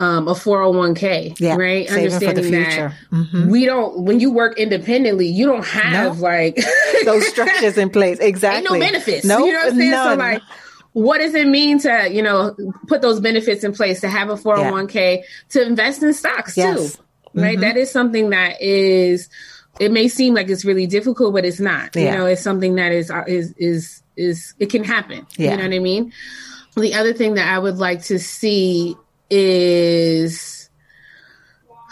um, a 401k, yeah. right? Saving Understanding that mm-hmm. we don't, when you work independently, you don't have like [laughs] those structures in place. Exactly. Ain't no benefits. No, nope, you know what I'm saying? None. So like, what does it mean to, you know, put those benefits in place to have a 401k, yeah. to invest in stocks yes. too, right? Mm-hmm. That is something that is, it may seem like it's really difficult, but it's not. Yeah. You know, it's something that is uh, is is is it can happen. Yeah. You know what I mean? The other thing that I would like to see is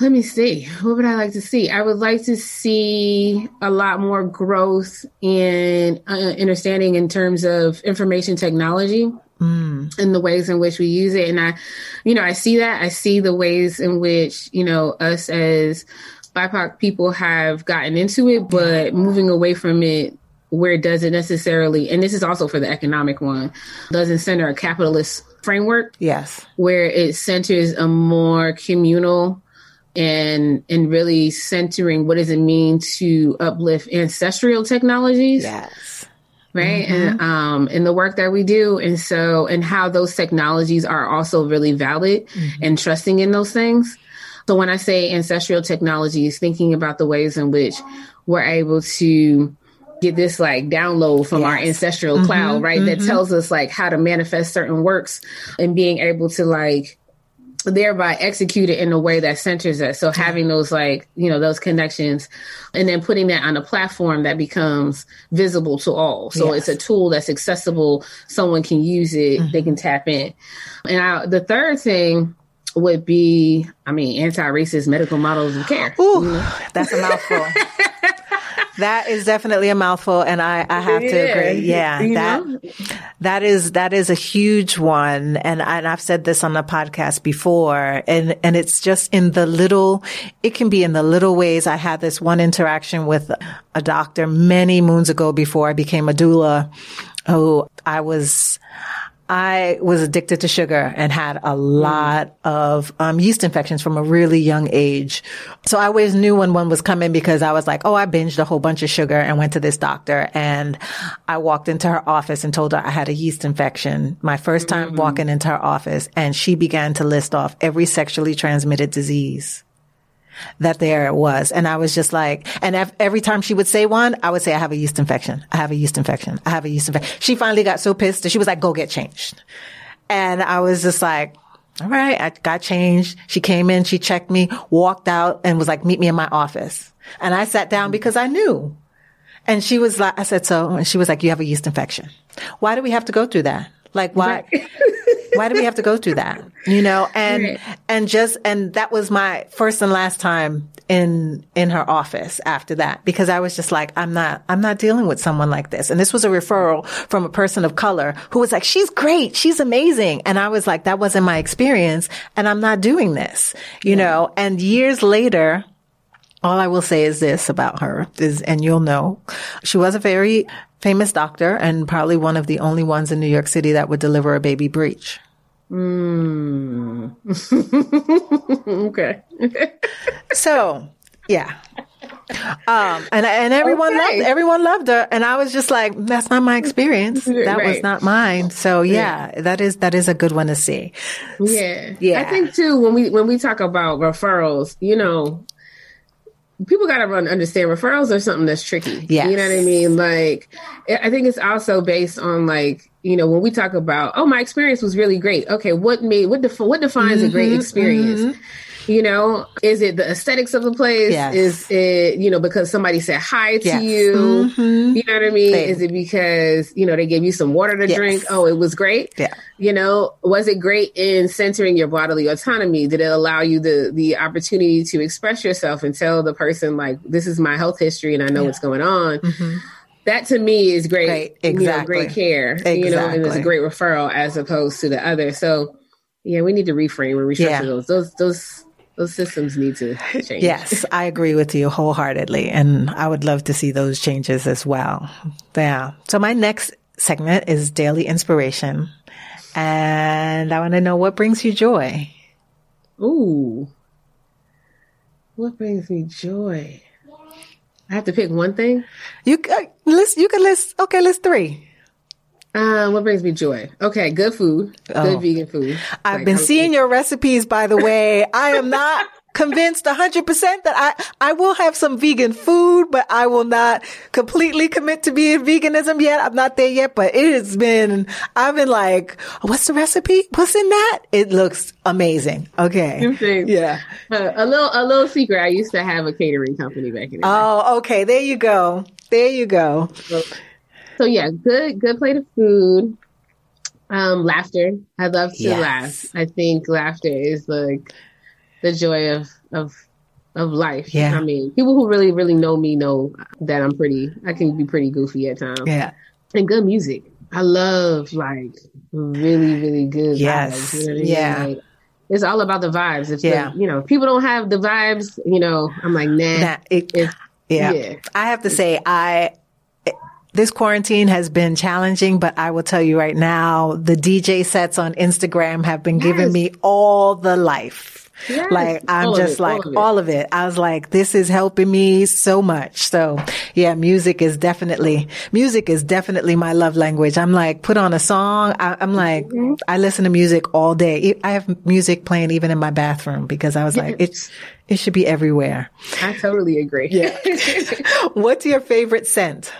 let me see. What would I like to see? I would like to see a lot more growth in uh, understanding in terms of information technology mm. and the ways in which we use it. And I, you know, I see that. I see the ways in which, you know, us as BIPOC people have gotten into it, but moving away from it where it doesn't necessarily, and this is also for the economic one, doesn't center a capitalist framework. Yes. Where it centers a more communal and and really centering what does it mean to uplift ancestral technologies. Yes. Right. Mm-hmm. And um in the work that we do. And so and how those technologies are also really valid mm-hmm. and trusting in those things. So when I say ancestral technologies, thinking about the ways in which we're able to get this like download from yes. our ancestral mm-hmm, cloud, right? Mm-hmm. That tells us like how to manifest certain works and being able to like thereby execute it in a way that centers us. So having those like, you know, those connections and then putting that on a platform that becomes visible to all. So yes. it's a tool that's accessible. Someone can use it. Mm-hmm. They can tap in. And I, the third thing would be, I mean, anti-racist medical models of care. Ooh, you know? that's a mouthful. [laughs] that is definitely a mouthful, and I, I have yeah. to agree. Yeah, you that know? that is that is a huge one, and and I've said this on the podcast before, and and it's just in the little. It can be in the little ways. I had this one interaction with a doctor many moons ago before I became a doula, who I was I was addicted to sugar and had a lot of um, yeast infections from a really young age. So I always knew when one was coming because I was like, oh, I binged a whole bunch of sugar and went to this doctor. And I walked into her office and told her I had a yeast infection. My first time mm-hmm. walking into her office and she began to list off every sexually transmitted disease that there it was. And I was just like, and every time she would say one, I would say, I have a yeast infection. I have a yeast infection. I have a yeast infection. She finally got so pissed that she was like, go get changed. And I was just like, all right, I got changed. She came in, she checked me, walked out and was like, meet me in my office. And I sat down mm-hmm. because I knew. And she was like, I said, so, and she was like, you have a yeast infection. Why do we have to go through that? Like, why? Right. [laughs] why do we have to go through that? You know, and, right. and just, and that was my first and last time in, in her office after that, because I was just like, I'm not, I'm not dealing with someone like this. And this was a referral from a person of color who was like, she's great. She's amazing. And I was like, that wasn't my experience and I'm not doing this, you yeah. know, and years later, all I will say is this about her is, and you'll know, she was a very famous doctor and probably one of the only ones in New York City that would deliver a baby breech. Mm. [laughs] okay. so, yeah. Um, and and everyone okay. loved everyone loved her, and I was just like, that's not my experience. [laughs] That right. was not mine. So yeah, yeah, that is that is a good one to see. Yeah, yeah. I think too when we when we talk about referrals, you know, people got to understand referrals are something that's tricky. Yeah, you know what I mean. Like, I think it's also based on like you know when we talk about oh my experience was really great. Okay, what made what def- what defines mm-hmm, a great mm-hmm, experience? Mm-hmm. You know, is it the aesthetics of the place? Yes. Is it, you know, because somebody said hi to yes. you? Mm-hmm. You know what I mean? Same. Is it because, you know, they gave you some water to yes. drink? Oh, it was great. Yeah. You know, was it great in centering your bodily autonomy? Did it allow you the the opportunity to express yourself and tell the person like, this is my health history and I know yeah. what's going on? Mm-hmm that to me is great. Great, exactly. You know, great care. Exactly. You know, and it's a great referral as opposed to the other. So, yeah, we need to reframe and restructure yeah. those. Those those those systems need to change. Yes, I agree with you wholeheartedly. And I would love to see those changes as well. Yeah. So my next segment is daily inspiration. And I want to know what brings you joy. Ooh. What brings me joy? I have to pick one thing. You uh, list. You can list. Okay, list three. Uh, what brings me joy? Okay, good food, oh. good vegan food. I've like, been seeing your recipes, by the way. I am not [laughs] convinced 100% that I, I will have some vegan food, but I will not completely commit to being veganism yet. I'm not there yet, but it has been, I've been like, what's the recipe? What's in that? It looks amazing. Okay. Yeah. Uh, a little, a little secret. I used to have a catering company back in the day. Oh, okay. There you go. There you go. So, yeah, good good plate of food. Um, laughter. I love to yes. laugh. I think laughter is like the joy of of of life. Yeah. I mean, people who really really know me know that I'm pretty. I can be pretty goofy at times. Yeah. And good music. I love like really really good. Yes. vibes, you know what I mean? Yeah. Like, it's all about the vibes. If Yeah. the, you know, if people don't have the vibes, you know, I'm like, nah. Nah, it- yeah. yeah. I have to say, I, this quarantine has been challenging, but I will tell you right now, the DJ sets on Instagram have been giving Yes. me all the life. Yes. Like I'm All just it, like all of it. all of it. I was like, this is helping me so much. So yeah, music is definitely music is definitely my love language. I'm like, put on a song. I, I'm like, Mm-hmm. I listen to music all day. I have music playing even in my bathroom because I was like, it's it should be everywhere. I totally agree. Yeah. [laughs] What's your favorite scent?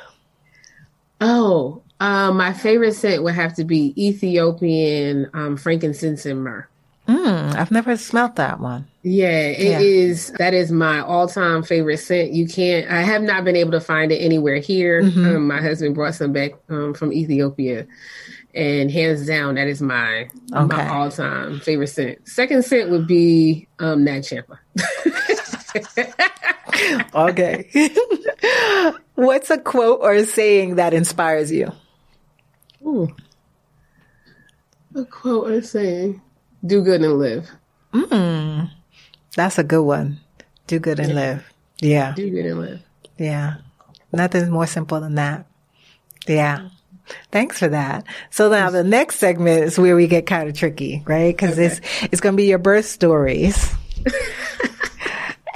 Oh, uh, my favorite scent would have to be Ethiopian um, frankincense and myrrh. Mm, I've never smelt that one. Yeah, it is. Yeah. That is my all-time favorite scent. You can't. I have not been able to find it anywhere here. Mm-hmm. Um, my husband brought some back um, from Ethiopia, and hands down, that is my Okay. my all-time favorite scent. Second scent would be um, Nag Champa. [laughs] [laughs] Okay. What's a quote or a saying that inspires you? Ooh. A quote or saying, "Do good and live." Hmm. That's a good one. Do good and live. Yeah. Do good and live. Yeah. Nothing's more simple than that. Yeah. Thanks for that. So now the next segment is where we get kind of tricky, right? Cause it's, it's going to be your birth stories. [laughs]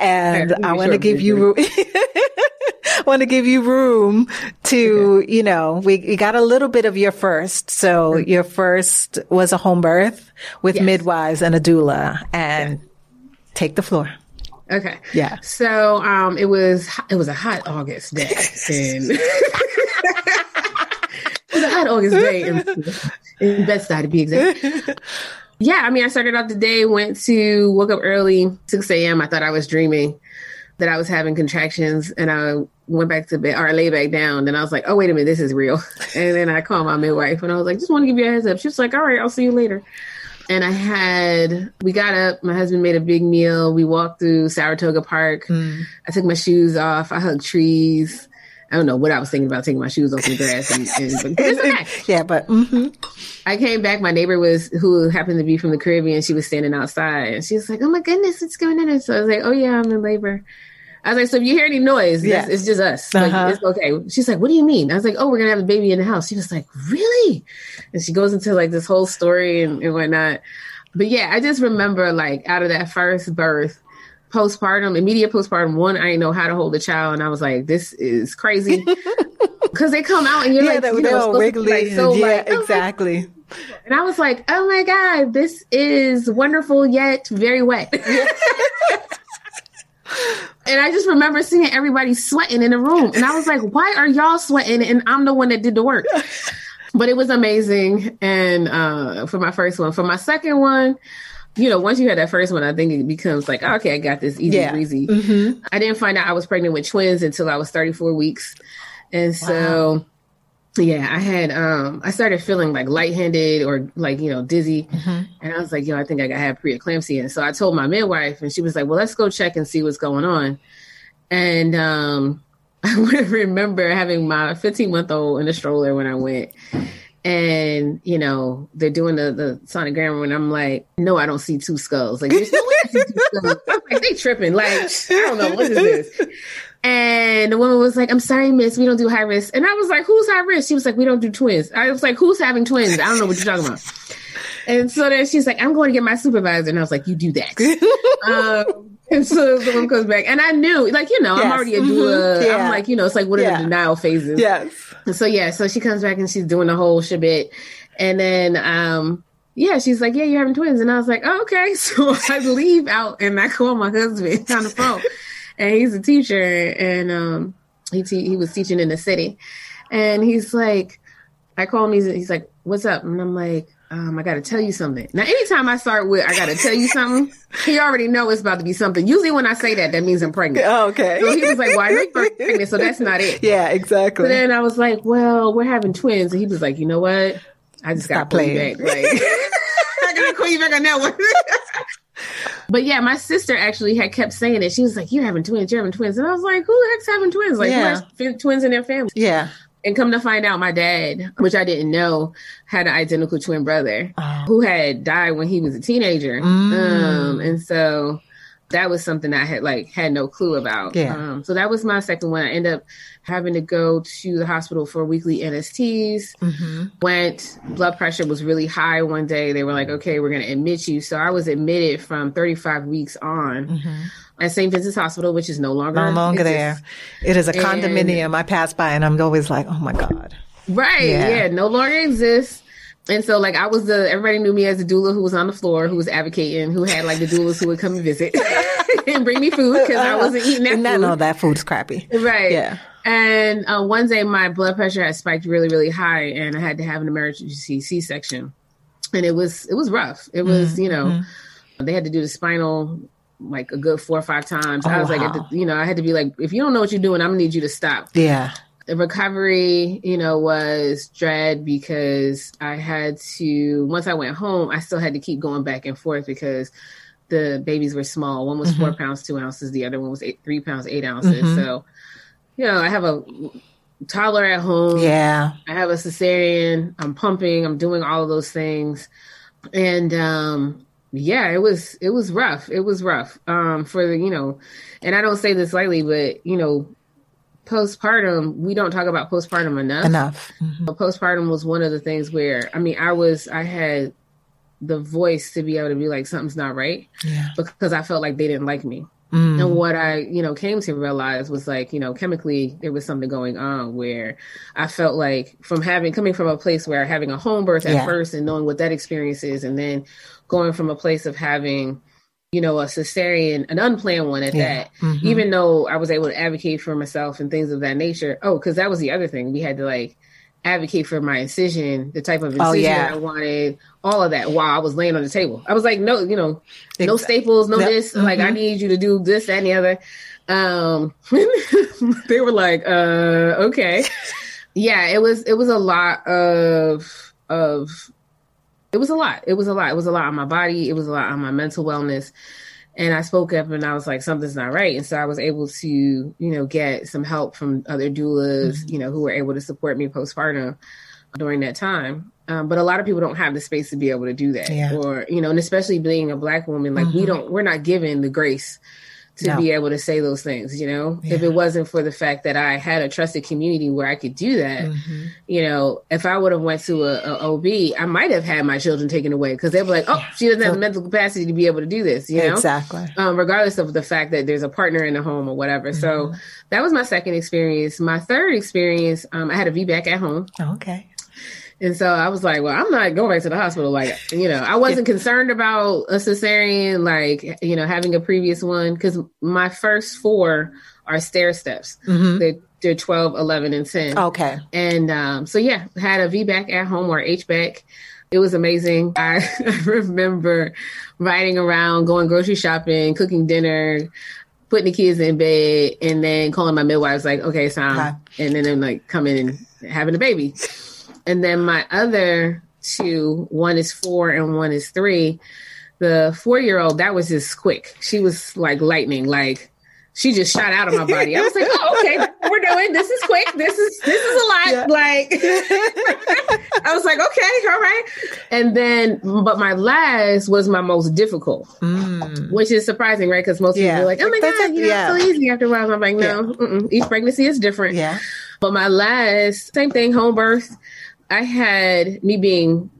and I want to give you, [laughs] want to give you room to, you know, we, we got a little bit of your first. So your first was a home birth with Yes. midwives and a doula and take the floor. Okay. Yeah. So um it was it was a hot August day. and [laughs] it was a hot August day in, in Bed-Stuy to be exact. Yeah, I mean I started out the day, went to woke up early, 6 a.m. I thought I was dreaming that I was having contractions and I went back to bed or I lay back down and I was like, oh wait a minute, this is real. [laughs] And then I called my midwife and I was like, just want to give you a heads up. She was like, all right, I'll see you later. And I had, we got up, my husband made a big meal. We walked through Saratoga Park. Hmm. I took my shoes off. I hugged trees. I don't know what I was thinking about taking my shoes off the grass. And, and, but [laughs] it's okay. Yeah, but mhm. I came back. My neighbor was, who happened to be from the Caribbean, she was standing outside and she was like, oh my goodness, what's going on? So I was like, oh yeah, I'm in labor. I was like, so if you hear any noise, Yes. yes. it's just us. Like, Uh-huh. it's okay. She's like, what do you mean? I was like, oh, we're going to have a baby in the house. She was like, really? And she goes into like this whole story and, and whatnot. But yeah, I just remember like out of that first birth, postpartum, immediate postpartum, one, I didn't know how to hold a child. And I was like, this is crazy. [laughs] Cause they come out and you're yeah, like, you know, all supposed to be, wiggly. like, so yeah, like, oh [laughs] exactly. and I was like, oh my God, this is wonderful yet very wet. [laughs] and I just remember seeing everybody sweating in the room. And I was like, why are y'all sweating? And I'm the one that did the work. But it was amazing. And uh, for my first one, for my second one, you know, once you had that first one, I think it becomes like, okay, I got this easy Yeah. breezy. Mm-hmm. I didn't find out I was pregnant with twins until I was 34 weeks. And so, yeah, I had, um, I started feeling like lightheaded or like, you know, dizzy. And I was like, yo, I think I got have preeclampsia. And so I told my midwife and she was like, well, let's go check and see what's going on. And, um, [laughs] I remember having my 15 month old in a stroller when I went. And, you know, they're doing the, the sonogram and I'm like, no, I don't see two skulls. Like, there's no way I see two skulls. [laughs] I'm like, they tripping. Like, I don't know, what is this? And the woman was like, I'm sorry, miss, we don't do high risk. And I was like, who's high risk? She was like, we don't do twins. I was like, who's having twins? I don't know what you're talking about. And so then she's like, I'm going to get my supervisor. And I was like, you do that. [laughs] um, and so the woman comes back. And I knew, like, you know, Yes. I'm already a Mhm. Yeah. I'm like, you know, it's like one of Yeah. the denial phases. Yes. So yeah, so she comes back and she's doing the whole shebit. And then um yeah, she's like, Yeah, you're having twins. And I was like, oh, okay. [laughs] So I leave out and I call my husband on the phone. And he's a teacher and um he te- he was teaching in the city. And he's like, I call him, he's, he's like, What's up? And I'm like, um, I gotta tell you something. Now, anytime I start with I gotta tell you something, [laughs] he already know it's about to be something. Usually when I say that, that means I'm pregnant. Oh, okay. So he was like, Well, I know you're pregnant, so that's not it. Yeah, exactly. But then I was like, well, we're having twins. And he was like, you know what? I just got to call you back. Like, [laughs] I got to call you back on that one. [laughs] But yeah, my sister actually had kept saying it. She was like, "You're having twins. You're having twins," and I was like, "Who the heck's having twins? Like, Yeah. who has twins in their family?" Yeah. And come to find out, my dad, which I didn't know, had an identical twin brother Oh. who had died when he was a teenager. Mm. Um, and so that was something I had like had no clue about. Yeah. Um, so that was my second one. I ended up having to go to the hospital for weekly NSTs. hmm Went blood pressure was really high one day. They were like, "Okay, we're going to admit you." So I was admitted from 35 weeks on hmm at St. Vincent's Hospital, which is no longer No longer there. It is a And- condominium. I pass by and I'm always like, oh my God. Right. Yeah. Yeah. No longer exists. And so, like, I was the everybody knew me as a doula who was on the floor, who was advocating, who had like the doulas who would come and visit [laughs] and bring me food because I wasn't eating that [laughs] And I food. know that food's crappy. Right. Yeah. And uh, one day my blood pressure had spiked really, really high, and I had to have an emergency C section, and it was it was rough. It was you know Mm-hmm. they had to do the spinal like a good four or five times. I Oh, was like, at the, you know, I had to be like, if you don't know what you're doing, I'm gonna need you to stop Yeah. the recovery, you know, was dread because I had to, once I went home, I still had to keep going back and forth because the babies were small. One was four pounds, two ounces. The other one was eight, three pounds, eight ounces. Mhm. So, you know, I have a toddler at home. Yeah. I have a cesarean. I'm pumping. I'm doing all of those things. And, um, yeah, it was, it was rough. It was rough. Um, for the, you know, and I don't say this lightly, but, you know, postpartum, we don't talk about postpartum enough. Enough. Mhm. But Postpartum was one of the things where, I mean, I was, I had the voice to be able to be like, something's not right Yeah. because I felt like they didn't like me. Mm. And what I, you know, came to realize was like, you know, chemically there was something going on where I felt like from having coming from a place where having a home birth at Yeah. first and knowing what that experience is, and then going from a place of having, you know, a cesarean, an unplanned one at Yeah. that, Mhm. even though I was able to advocate for myself and things of that nature. Oh, because that was the other thing. We had to like advocate for my incision, the type of incision Oh, yeah. I wanted, all of that while I was laying on the table. I was like, no, you know, no staples, no this. Like, I Mhm. need you to do this, that, and the other. Um, [laughs] they were like, uh, okay. [laughs] Yeah, it was, it was a lot of, of, it was a lot. It was a lot. It was a lot on my body. It was a lot on my mental wellness. And I spoke up and I was like, something's not right. And so I was able to, you know, get some help from other doulas, Mm-hmm. you know, who were able to support me postpartum during that time. Um, but a lot of people don't have the space to be able to do that. Yeah. Or, you know, and especially being a black woman, like we Mhm. don't, we're not given the grace to No. be able to say those things, you know? If it wasn't for the fact that I had a trusted community where I could do that, Mhm. you know, if I would have went to a, a OB, I might have had my children taken away because they were like, oh, she doesn't have the mental capacity to be able to do this, you know? Exactly. Um, regardless of the fact that there's a partner in the home or whatever. Mm-hmm. So that was my second experience. My third experience, um, I had a VBAC at home. Okay. And so I was like, well, I'm not going back to the hospital. Like, you know, I wasn't concerned about a cesarean, like, you know, having a previous one because my first four are stair steps. hmm They're, they're 12, 11, and 10. Okay. And um, so, yeah, had a VBAC at home or HBAC. It was amazing. I, [laughs] I remember riding around, going grocery shopping, cooking dinner, putting the kids in bed, and then calling my midwives like, okay, it's time. And then I'm like coming and having a baby. And then my other two, one is four and one is three. The four year old, that was just quick. She was like lightning, like she just shot out of my body. I was like, oh, okay, we're doing this is quick. This is this is a lot. Yeah. Like [laughs] I was like, okay, all right. And then but my last was my most difficult, Mm. which is surprising, right? Because most Yeah. people are like, oh my That's God, a- you know, yeah. it's so easy after a while. I'm like, no, mm-mm. each pregnancy is different. Yeah. But my last, same thing, home birth. I had me being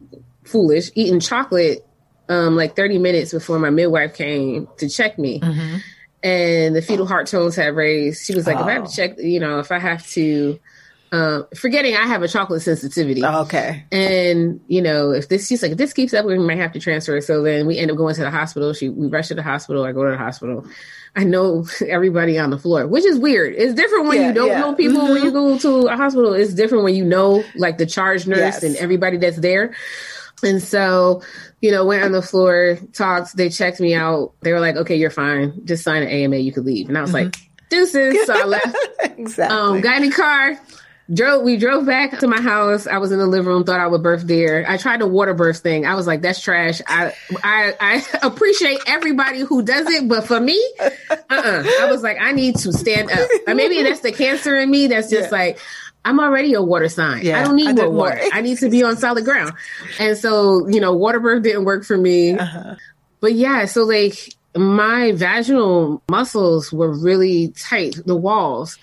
foolish, eating chocolate um, like 30 minutes before my midwife came to check me. hmm And the fetal heart tones had raised. She was like, if I have Oh. to check, you know, if I have to, um, forgetting I have a chocolate sensitivity. Okay. And you know, if this she's like, if this keeps up, we might have to transfer. So then we end up going to the hospital. She we rush to the hospital. I go to the hospital. I know [laughs] everybody on the floor, which is weird. It's different when Yeah, you don't yeah. know people. When you go to a hospital, it's different when you know like the charge nurse Yes. and everybody that's there. And so, you know, went on the floor, talked. They checked me out. They were like, "Okay, you're fine. Just sign an AMA. You could leave." And I was like, "Deuces." So I left [laughs] exactly. um, got in the car, drove we drove back to my house. I was in the living room, thought I would birth there. I tried the water birth thing. I was like, that's trash. I I, I [laughs] appreciate everybody who does it, but for me, uh-uh. I was like, I need to stand up. Or maybe that's the cancer in me that's just yeah. like I'm already a water sign. Yeah, I don't need I more water. I need to be on solid ground. And so, you know, water birth didn't work for me. Uh-huh. But yeah, so like my vaginal muscles were really tight, the walls.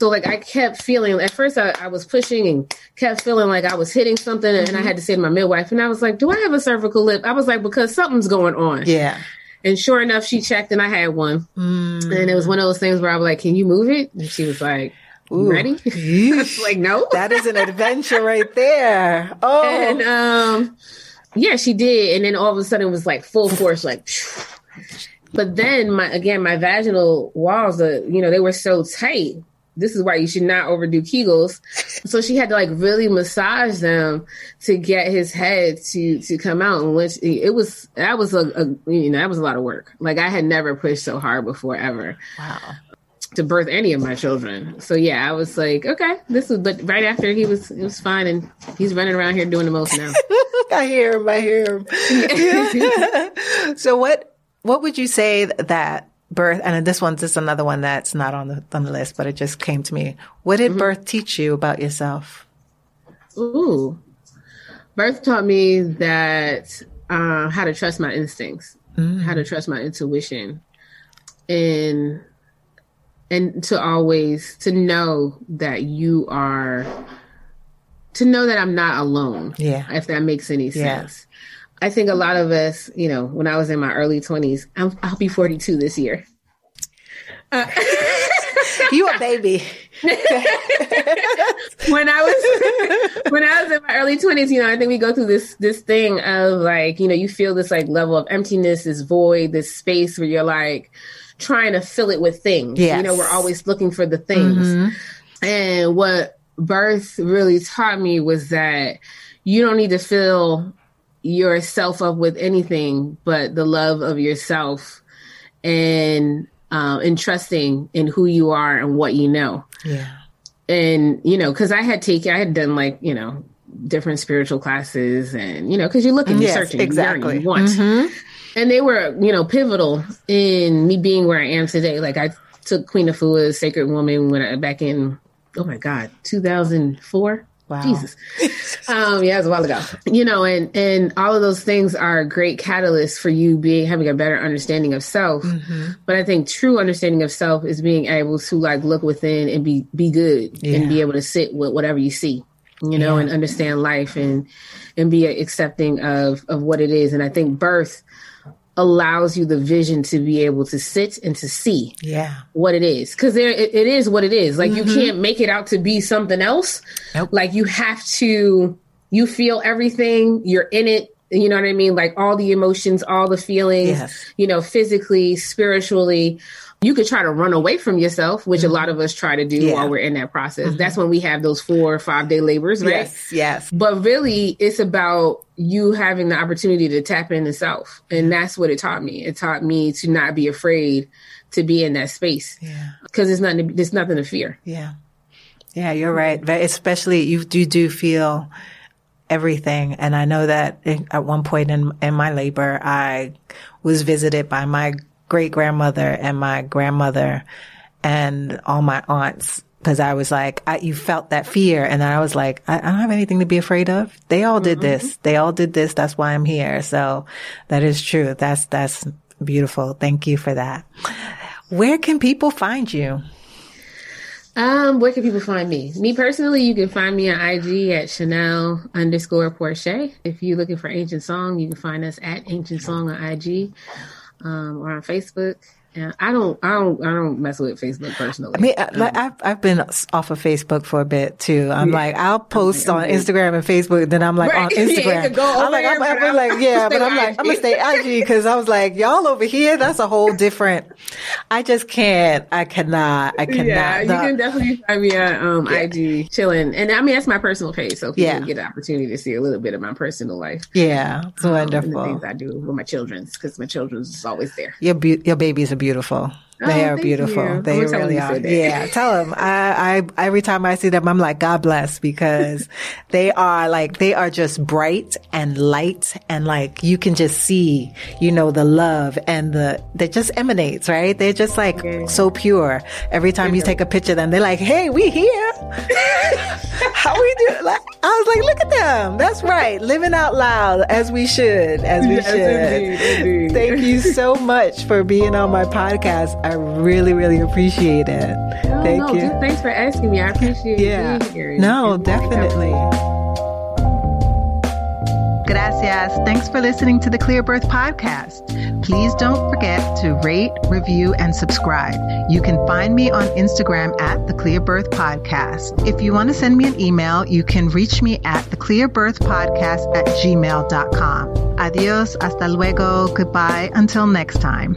So like I kept feeling at first I, I, was pushing and kept feeling like I was hitting something and mm-hmm. I had to say to my midwife and I was like, Do I have a cervical lip? I was like, because something's going on. Yeah. And sure enough, she checked and I had one. Mm. And it was one of those things where I was like, Can you move it? And she was like, Ooh. Ready? [laughs] like, no. that is an adventure right there. Oh. And um yeah, she did. And then all of a sudden it was like full force, like but then my again, my vaginal walls, uh, you know, they were so tight this is why you should not overdo Kegels. So she had to like really massage them to get his head to to come out. And which it was that was a, a you know that was a lot of work. Like I had never pushed so hard before ever. Wow. To birth any of my children. So yeah, I was like, okay, this is. but right after he was it was fine and he's running around here doing the most now. [laughs] I hear him, I hear him. [laughs] [laughs] so what what would you say that birth, and this one's just another one that's not on the on the list, but it just came to me. What did mm-hmm. birth teach you about yourself? Ooh, birth taught me that uh, how to trust my instincts, mm. how to trust my intuition, and and to always to know that you are to know that I'm not alone. Yeah, if that makes any sense. I think a lot of us, you know, when I was in my early 20s, i will be 42 this year. Uh, [laughs] you a baby. [laughs] when I was when I was in my early 20s, you know, I think we go through this this thing of like, you know, you feel this like level of emptiness, this void, this space where you're like trying to fill it with things. Yes. You know, we're always looking for the things. Mm-hmm. And what birth really taught me was that you don't need to feel yourself up with anything but the love of yourself and um, and trusting in who you are and what you know. Yeah. And you know, because I had taken, I had done like you know different spiritual classes, and you know, because you're looking, you're searching, exactly, you want, mm-hmm. and they were you know pivotal in me being where I am today. Like I took Queen Afua, Sacred Woman, when I back in oh my god, 2004. Wow. Jesus. [laughs] um, yeah, it was a while ago. You know, and and all of those things are great catalysts for you being having a better understanding of self. Mm-hmm. But I think true understanding of self is being able to like look within and be be good yeah. and be able to sit with whatever you see. You know, yeah. and understand life and and be accepting of of what it is. And I think birth allows you the vision to be able to sit and to see yeah. what it is. Because there it, it is what it is. Like mm-hmm. you can't make it out to be something else. Nope. like you have to you feel everything. You're in it. You know what i mean? Like all the emotions all the feelings yes. you know physically spiritually you could try to run away from yourself, which mm-hmm. a lot of us try to do yeah. while we're in that process. Mm-hmm. That's when we have those four or five day labors, right? Yes, yes. But really, it's about you having the opportunity to tap into self. And that's what it taught me. It taught me to not be afraid to be in that space. Yeah. Because there's nothing, there's nothing to fear. Yeah. Yeah, you're right. But Especially you do, do feel everything. And I know that at one point in, in my labor, I was visited by my great grandmother and my grandmother and all my aunts because I was like, I, you felt that fear. And I was like, I, I, don't have anything to be afraid of. They all did mm-hmm. this. They all did this. That's why I'm here. So that is true. That's, that's beautiful. Thank you for that. Where can people find you? Um, where can people find me? Me personally, you can find me on IG at Chanel underscore Porcia. If you're looking for Ancient Song, you can find us at Ancient Song on IG um, or on Facebook. Yeah, I don't, I don't, I don't mess with Facebook personally. I mean, um, like I've, I've been off of Facebook for a bit too. I'm yeah. like, I'll post on Instagram and Facebook, then I'm like right. [laughs] on Instagram. yeah, I'm like, I'm, I'm like, yeah, but I'm like, I'm gonna stay IG because I was like, y'all over here, that's a whole different. I just can't, I cannot, I cannot. Yeah, you can definitely find me on um, yeah. IG chilling, and I mean that's my personal page, so people yeah. get the opportunity to see a little bit of my personal life. Yeah, so um, wonderful. the things I do with my children's because my children's is always there. Your be- your baby's a beautiful. They Oh, are beautiful. you. They I'm gonna tell really are. Yeah, tell them. I, I every time I see them, I'm like, God bless, because [laughs] they are like they are just bright and light, and like you can just see, you know, the love and the that just emanates, right? They're just like Yeah. so pure. Every time you take a picture of them, they're like, Hey, we here. [laughs] How we do? Like I was like, look at them. That's right, living out loud as we should, as we Yes, should. indeed, indeed. Thank you so much for being on my podcast. I really, really appreciate it. No, Thank no, you. just thanks for asking me. I appreciate yeah. being here. No, And- and- definitely. Gracias. Thanks for listening to the Clear Birth Podcast. Please don't forget to rate, review, and subscribe. You can find me on Instagram at the Clear Birth Podcast. If you want to send me an email, you can reach me at the Clear Birth Podcast at gmail.com. Adios, hasta luego, goodbye, until next time.